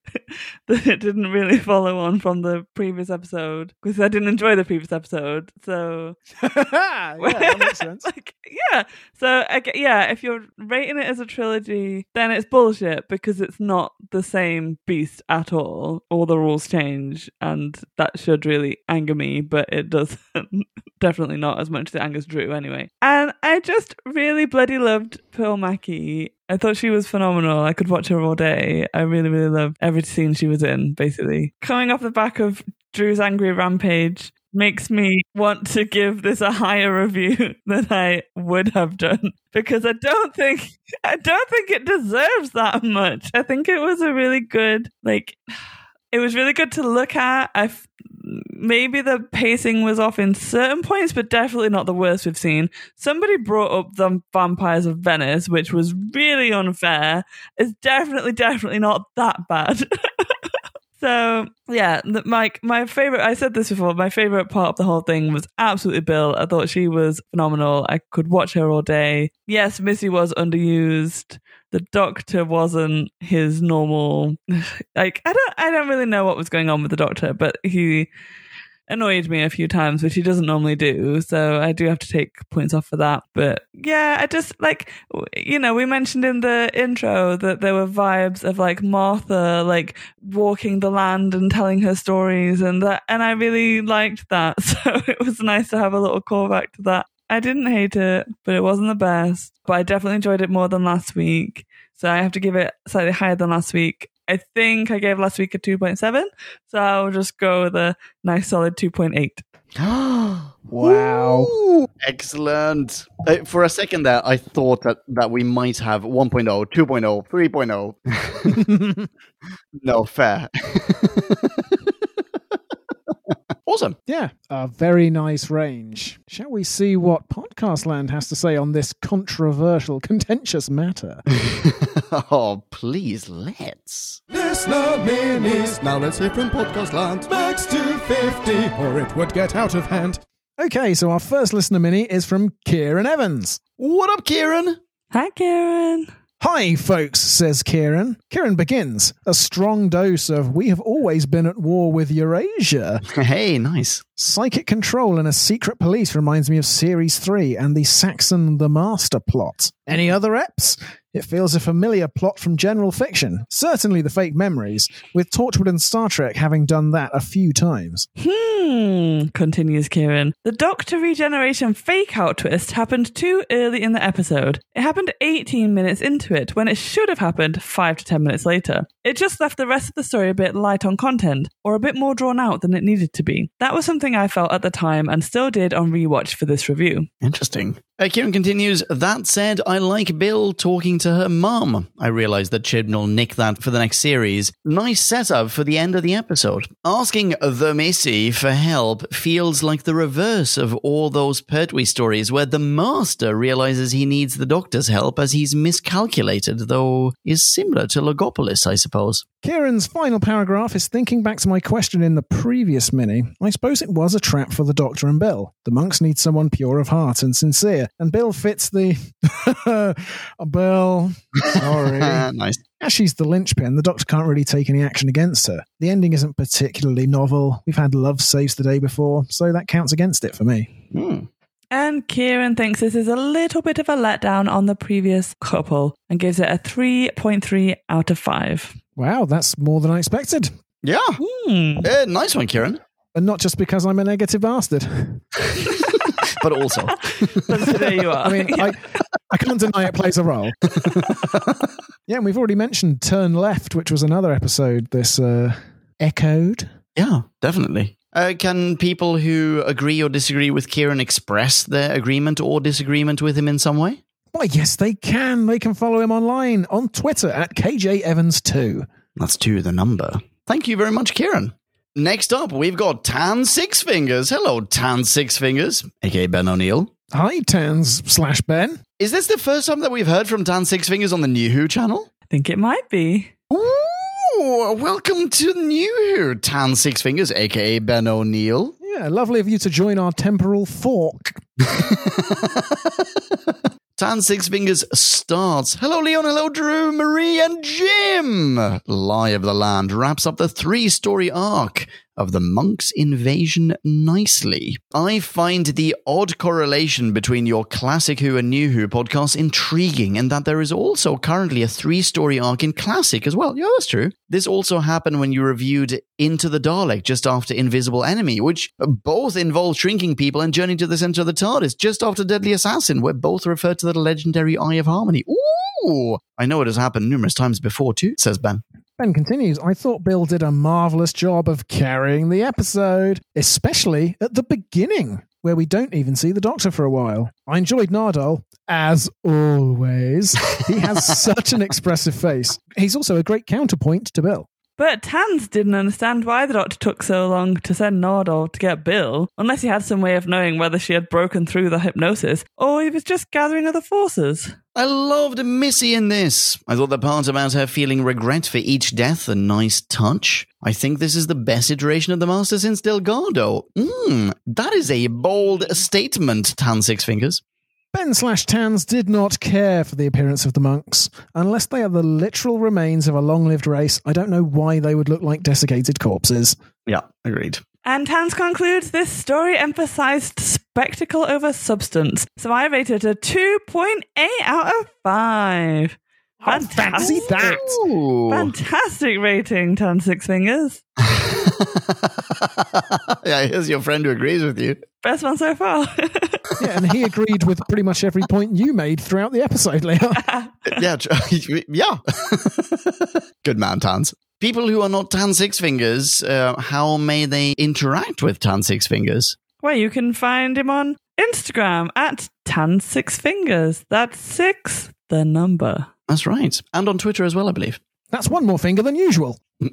that it didn't really follow on from the previous episode because I didn't enjoy the previous episode. So, yeah, that makes sense. like, yeah. So, I yeah, if you're rating it as a trilogy, then it's bullshit because it's not the same beast at all. All the rules change, and that should really anger me, but it doesn't. Definitely not as much as it angers Drew, anyway. And I just really bloody loved Pearl Mackie I thought she was phenomenal. I could watch her all day. I really, really loved every scene she was in, basically. Coming off the back of Drew's angry rampage makes me want to give this a higher review than I would have done because I don't think I don't think it deserves that much. I think it was a really good like it was really good to look at. I maybe the pacing was off in certain points, but definitely not the worst we've seen. Somebody brought up the Vampires of Venice, which was really unfair. It's definitely, definitely not that bad. So yeah, Mike, my favorite. I said this before. My favorite part of the whole thing was absolutely Bill. I thought she was phenomenal. I could watch her all day. Yes, Missy was underused. The Doctor wasn't his normal. Like I don't I don't really know what was going on with the Doctor, but he annoyed me a few times, which he doesn't normally do. So I do have to take points off for that. But yeah, I just like, you know, we mentioned in the intro that there were vibes of like Martha, like walking the land and telling her stories and that, and I really liked that. So it was nice to have a little callback to that. I didn't hate it, but it wasn't the best. But I definitely enjoyed it more than last week. So I have to give it slightly higher than last week. I think I gave last week a 2.7. So I'll just go with a nice solid 2.8. Wow. Ooh, excellent. Uh, for a second there, I thought that, that we might have 1.0, 2.0, 3.0. no, fair. awesome. Yeah, a very nice range. Shall we see what Podcast Land has to say on this controversial, contentious matter? oh, please, let's. Listener minis. Now let's hear from Podcast Land. Max 250, or it would get out of hand. Okay, so our first listener mini is from Kieran Evans. What up, Kieran? Hi, Karen. Hi, folks, says Kieran. Kieran begins. A strong dose of We have always been at war with Eurasia. Hey, nice. Psychic control and a secret police reminds me of Series 3 and the Saxon the Master plot. Any other eps? It feels a familiar plot from general fiction. Certainly the fake memories, with Torchwood and Star Trek having done that a few times. Hmm, continues Kieran. The Doctor regeneration fake out twist happened too early in the episode. It happened 18 minutes into it when it should have happened 5 to 10 minutes later. It just left the rest of the story a bit light on content, or a bit more drawn out than it needed to be. That was something I felt at the time and still did on rewatch for this review. Interesting. Uh, Kieran continues, that said, I like Bill talking to her mum. I realised that Chibnall nicked that for the next series. Nice setup for the end of the episode. Asking the Missy for help feels like the reverse of all those Pertwee stories where the Master realises he needs the Doctor's help as he's miscalculated, though is similar to Logopolis, I suppose. Kieran's final paragraph is thinking back to my question in the previous mini. I suppose it was a trap for the Doctor and Bill. The monks need someone pure of heart and sincere, and Bill fits the. Bill, sorry. nice. As she's the linchpin, the Doctor can't really take any action against her. The ending isn't particularly novel. We've had love saves the day before, so that counts against it for me. Hmm. And Kieran thinks this is a little bit of a letdown on the previous couple and gives it a 3.3 out of 5. Wow, that's more than I expected. Yeah. Hmm. Uh, nice one, Kieran. And not just because I'm a negative bastard. But also, But there you are. I mean, I, I can't deny it plays a role. yeah, and we've already mentioned Turn Left, which was another episode this uh, echoed. yeah, definitely. Uh, can people who agree or disagree with Kieran express their agreement or disagreement with him in some way? Why, yes, they can. They can follow him online on Twitter at KJ Evans2. That's two the number. Thank you very much, Kieran. Next up, we've got Tan Six Fingers. Hello, Tan Six Fingers, aka Ben O'Neill. Hi, Tans slash Ben. Is this the first time that we've heard from Tan Six Fingers on the New Who channel? I think it might be. Ooh, welcome to New Who, Tan Six Fingers, aka Ben O'Neill. Yeah, lovely of you to join our temporal fork. Tan Six Fingers starts. Hello, Leon. Hello, Drew, Marie, and Jim. Lie of the Land wraps up the three story arc of the monk's invasion nicely. I find the odd correlation between your Classic Who and New Who podcasts intriguing, and that there is also currently a three story arc in Classic as well. Yeah, that's true. This also happened when you reviewed Into the Dalek just after Invisible Enemy, which both involve shrinking people and Journey to the Center of the TARDIS just after Deadly Assassin, where both refer to the legendary Eye of Harmony. Ooh! Ooh, I know it has happened numerous times before too, says Ben. Ben continues, I thought Bill did a marvelous job of carrying the episode, especially at the beginning, where we don't even see the doctor for a while. I enjoyed Nardole, as always. He has such an expressive face. He's also a great counterpoint to Bill. But Tans didn't understand why the doctor took so long to send Nardole to get Bill, unless he had some way of knowing whether she had broken through the hypnosis, or he was just gathering other forces. I loved Missy in this. I thought the part about her feeling regret for each death a nice touch. I think this is the best iteration of the Master since Delgado. Mmm, that is a bold statement, Tan Six Fingers. Ben slash Tans did not care for the appearance of the monks. Unless they are the literal remains of a long lived race, I don't know why they would look like desiccated corpses. Yeah, agreed. And Tans concludes this story emphasized spectacle over substance. So I rated it a 2.8 out of 5. How fancy that! Ooh. Fantastic rating, Tan Six Fingers. yeah, here's your friend who agrees with you. Best one so far. Yeah, and he agreed with pretty much every point you made throughout the episode, Leo. Yeah, tr- yeah. Good man, Tans. People who are not Tan Six Fingers, uh, how may they interact with Tan Six Fingers? well, you can find him on Instagram at Tan Six Fingers. That's six, the number. That's right. And on Twitter as well, I believe. That's one more finger than usual.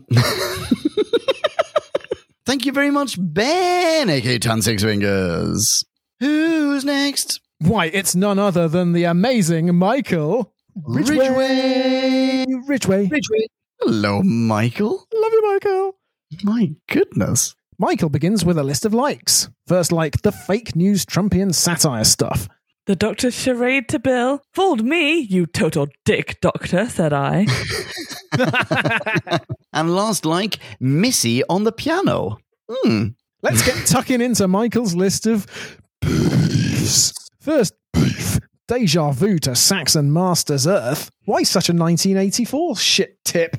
Thank you very much, Ben, aka Tan Six Fingers. Who's next? Why, it's none other than the amazing Michael Ridgway. Ridgway. Hello, Michael. Love you, Michael. My goodness. Michael begins with a list of likes. First, like the fake news Trumpian satire stuff. The doctor's charade to Bill. Fooled me, you total dick doctor, said I. And last like, Missy on the piano. Hmm. Let's get tucking into Michael's list of beefs. First, beef. Deja vu to Saxon Masters Earth. Why such a 1984 shit tip?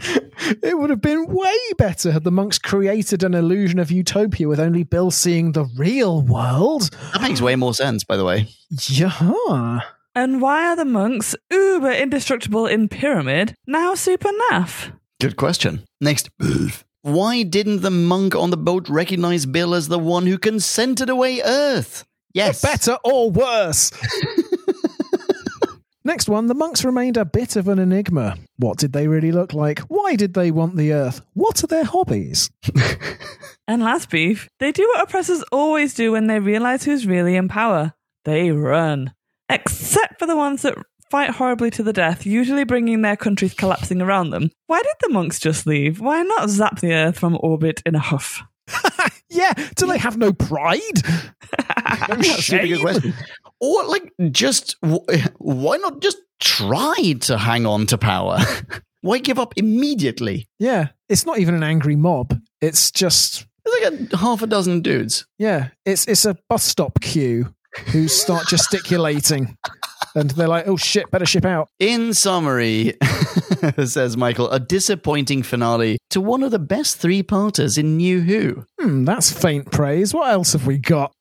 it would have been way better had the monks created an illusion of utopia with only Bill seeing the real world. That makes way more sense, by the way. Yeah. and why are the monks uber indestructible in Pyramid now super naff? Good question. Next. Why didn't the monk on the boat recognize Bill as the one who consented away Earth? Yes. Better or worse? Next one, the monks remained a bit of an enigma. What did they really look like? Why did they want the earth? What are their hobbies? And last beef, they do what oppressors always do when they realize who's really in power. They run. Except for the ones that fight horribly to the death, usually bringing their countries collapsing around them. Why did the monks just leave? Why not zap the earth from orbit in a huff? Yeah, do they have no pride? No That's a super good shame? question. Or, like, just why not just try to hang on to power? why give up immediately? Yeah, it's not even an angry mob. It's just There's like a half a dozen dudes. yeah, it's it's a bus stop queue who start gesticulating, and they're like, "Oh shit, better ship out." In summary, says Michael, a disappointing finale to one of the best three parters in New Who. Hmm, that's faint praise. What else have we got?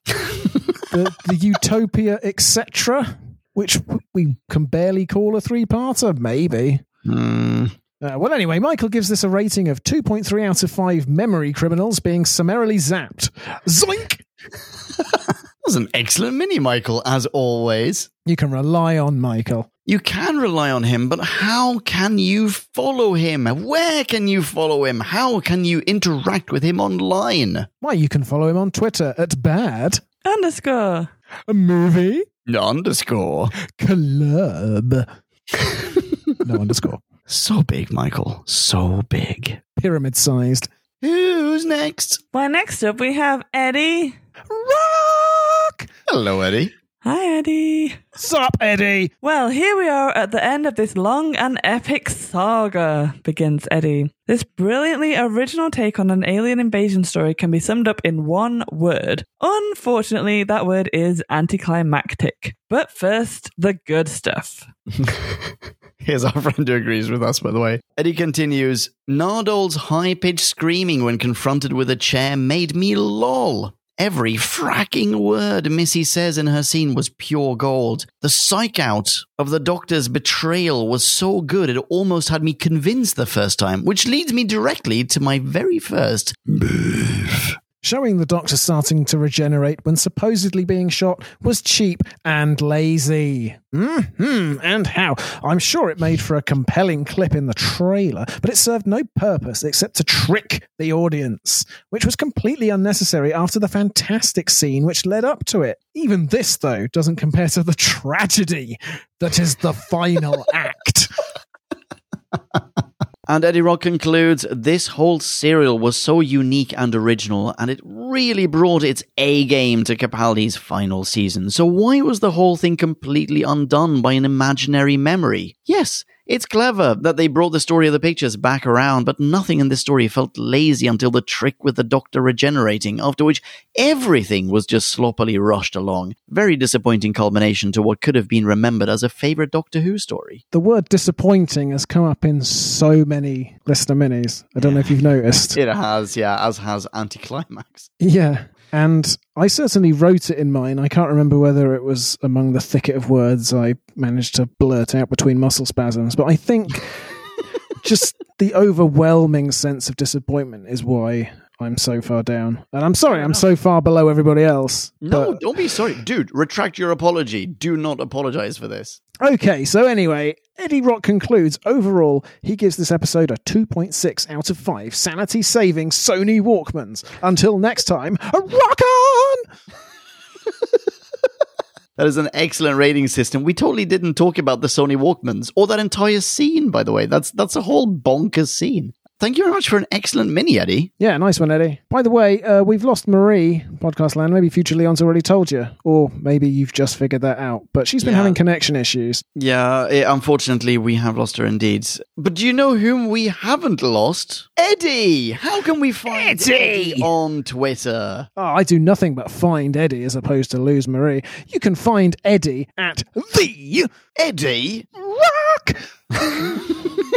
The, the Utopia, etc., which we can barely call a three-parter, maybe. Hmm. Uh, well, anyway, Michael gives this a rating of 2.3 out of 5 memory criminals being summarily zapped. Zoink! That was an excellent mini, Michael, as always. You can rely on Michael. You can rely on him, but how can you follow him? Where can you follow him? How can you interact with him online? Why, you can follow him on Twitter at bad Underscore. a movie Underscore. club. no underscore. So big, Michael. So big. Pyramid sized. Who's next? Why, next up we have Eddie. Rock! Hello, Eddie. Hi, Eddie. Sup, Eddie? Well, here we are at the end of this long and epic saga, begins Eddie. This brilliantly original take on an alien invasion story can be summed up in one word. Unfortunately, that word is anticlimactic. But first, the good stuff. Here's our friend who agrees with us, by the way. Eddie continues Nardole's high pitched screaming when confronted with a chair made me lol. Every fracking word Missy says in her scene was pure gold. The psych out of the doctor's betrayal was so good it almost had me convinced the first time, which leads me directly to my very first beef. Showing the doctor starting to regenerate when supposedly being shot was cheap and lazy. Hmm, and how? I'm sure it made for a compelling clip in the trailer, but it served no purpose except to trick the audience, which was completely unnecessary after the fantastic scene which led up to it. Even this, though, doesn't compare to the tragedy that is the final act. And Eddie Rock concludes this whole serial was so unique and original, and it really brought its A game to Capaldi's final season. So, why was the whole thing completely undone by an imaginary memory? Yes, it's clever that they brought the story of the pictures back around, but nothing in this story felt lazy until the trick with the doctor regenerating, after which everything was just sloppily rushed along. Very disappointing culmination to what could have been remembered as a favorite Doctor Who story. The word disappointing has come up in so many listener minis. I don't know if you've noticed. It has, yeah, as has Anticlimax. Yeah. And I certainly wrote it in mine. I can't remember whether it was among the thicket of words I managed to blurt out between muscle spasms, but I think just the overwhelming sense of disappointment is why I'm so far down. And I'm sorry, I'm so far below everybody else. No, but- don't be sorry. Dude, retract your apology. Do not apologize for this. Okay, so anyway, Eddie Rock concludes overall, he gives this episode a 2.6 out of 5 sanity saving Sony Walkmans. Until next time, rock on! That is an excellent rating system. We totally didn't talk about the Sony Walkmans or that entire scene, by the way. That's that's a whole bonkers scene. Thank you very much for an excellent mini, Eddie. Yeah, nice one, Eddie. By the way, uh, we've lost Marie, podcast land. Maybe Future Leon's already told you, or maybe you've just figured that out. But she's been Yeah. having connection issues. Yeah, eh, unfortunately, we have lost her indeed. But do you know whom we haven't lost? Eddie! How can we find Eddie! Eddie on Twitter? Oh, I do nothing but find Eddie as opposed to lose Marie. You can find Eddie at the Eddie? Rock.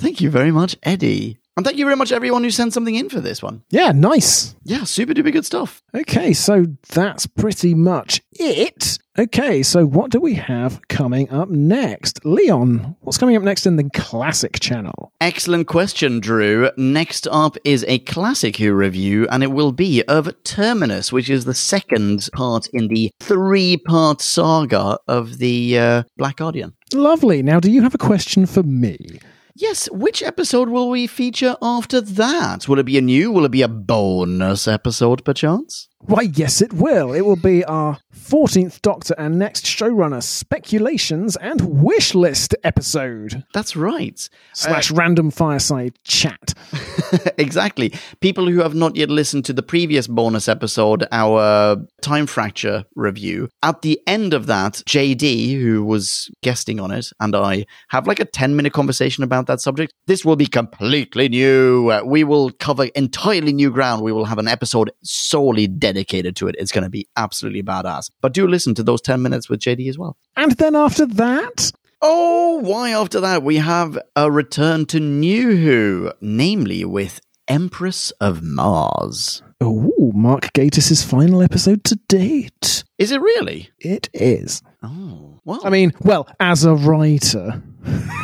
Thank you very much, Eddie. And thank you very much, everyone who sent something in for this one. Yeah, nice. Yeah, super duper good stuff. Okay, so that's pretty much it. Okay, so what do we have coming up next? Leon, what's coming up next in the classic channel? Excellent question, Drew. Next up is a classic Who review, and it will be of Terminus, which is the second part in the three part saga of the uh, Black Guardian. Lovely. Now, do you have a question for me? Yes, which episode will we feature after that? Will it be a new? Will it be a bonus episode, perchance? Why, yes, it will. It will be our 14th Doctor and next showrunner speculations and wish list episode That's right. slash random fireside chat. exactly. People who have not yet listened to the previous bonus episode, our time fracture review, at the end of that, JD, who was guesting on it, and I have like a 10 minute conversation about that subject. This will be completely new. Uh, we will cover entirely new ground. We will have an episode solely dedicated to it. It's going to be absolutely badass. But do listen to those 10 minutes with JD as well. And then after that, Oh, why after that we have a return to New Who, namely with Empress of Mars. oh, Mark Gatiss' final episode to date. Is it really? It is. Oh, well. I mean, well, as a writer.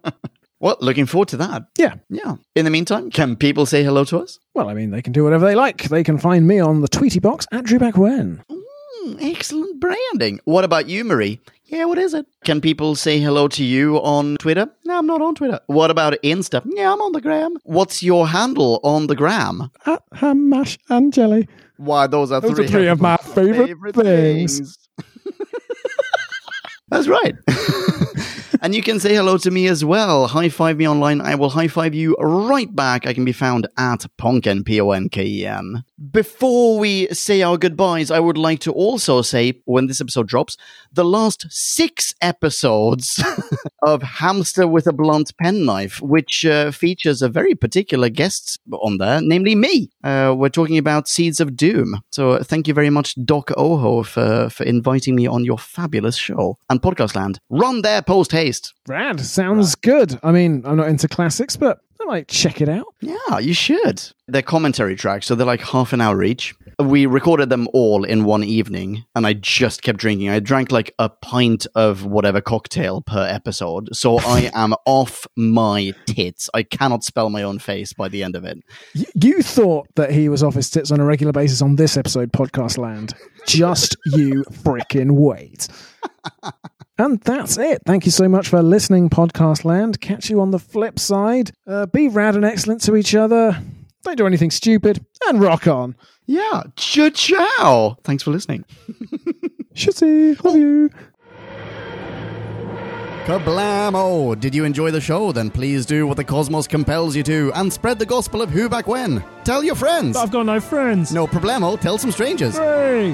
well, looking forward to that. yeah. Yeah. In the meantime, can people say hello to us? Well, I mean, they can do whatever they like. They can find me on the Tweety box at Drew Back When. Hmm, excellent branding. What about you, Marie? Yeah, what is it? Can people say hello to you on Twitter? No, I'm not on Twitter. What about Insta? Yeah, I'm on the gram. What's your handle on the gram? At ham, mash, and jelly. Why, those are Those three, are three of my favorite, things. That's right. and you can say hello to me as well. High five me online. I will high five you right back. I can be found at Ponken, P O N K E N. Before we say our goodbyes, I would like to also say, when this episode drops, the last six episodes of Hamster with a Blunt Penknife, which uh, features a very particular guest on there, namely me. Uh, we're talking about Seeds of Doom. So uh, thank you very much, Doc Oho, for, for inviting me on your fabulous show. And Podcast Land, run there post haste. Rad. Sounds good. I mean, I'm not into classics, but I might check it out. Yeah, you should. They're commentary tracks, so they're like half an hour each. We recorded them all in one evening, and I just kept drinking. I drank like a pint of whatever cocktail per episode, so I am off my tits. I cannot spell my own face by the end of it. Y- You thought that he was off his tits on a regular basis on this episode, Podcast Land. Just you frickin' wait. And that's it. Thank you so much for listening, Podcast Land. Catch you on the flip side. Uh, be rad and excellent to each other. Don't do anything stupid. And rock on. Yeah, ciao ciao. Thanks for listening. Shitty. Love you. Kablamo! Did you enjoy the show? Then please do what the cosmos compels you to and spread the gospel of who back when. Tell your friends. I've got no friends. No problemo, tell some strangers. Hooray!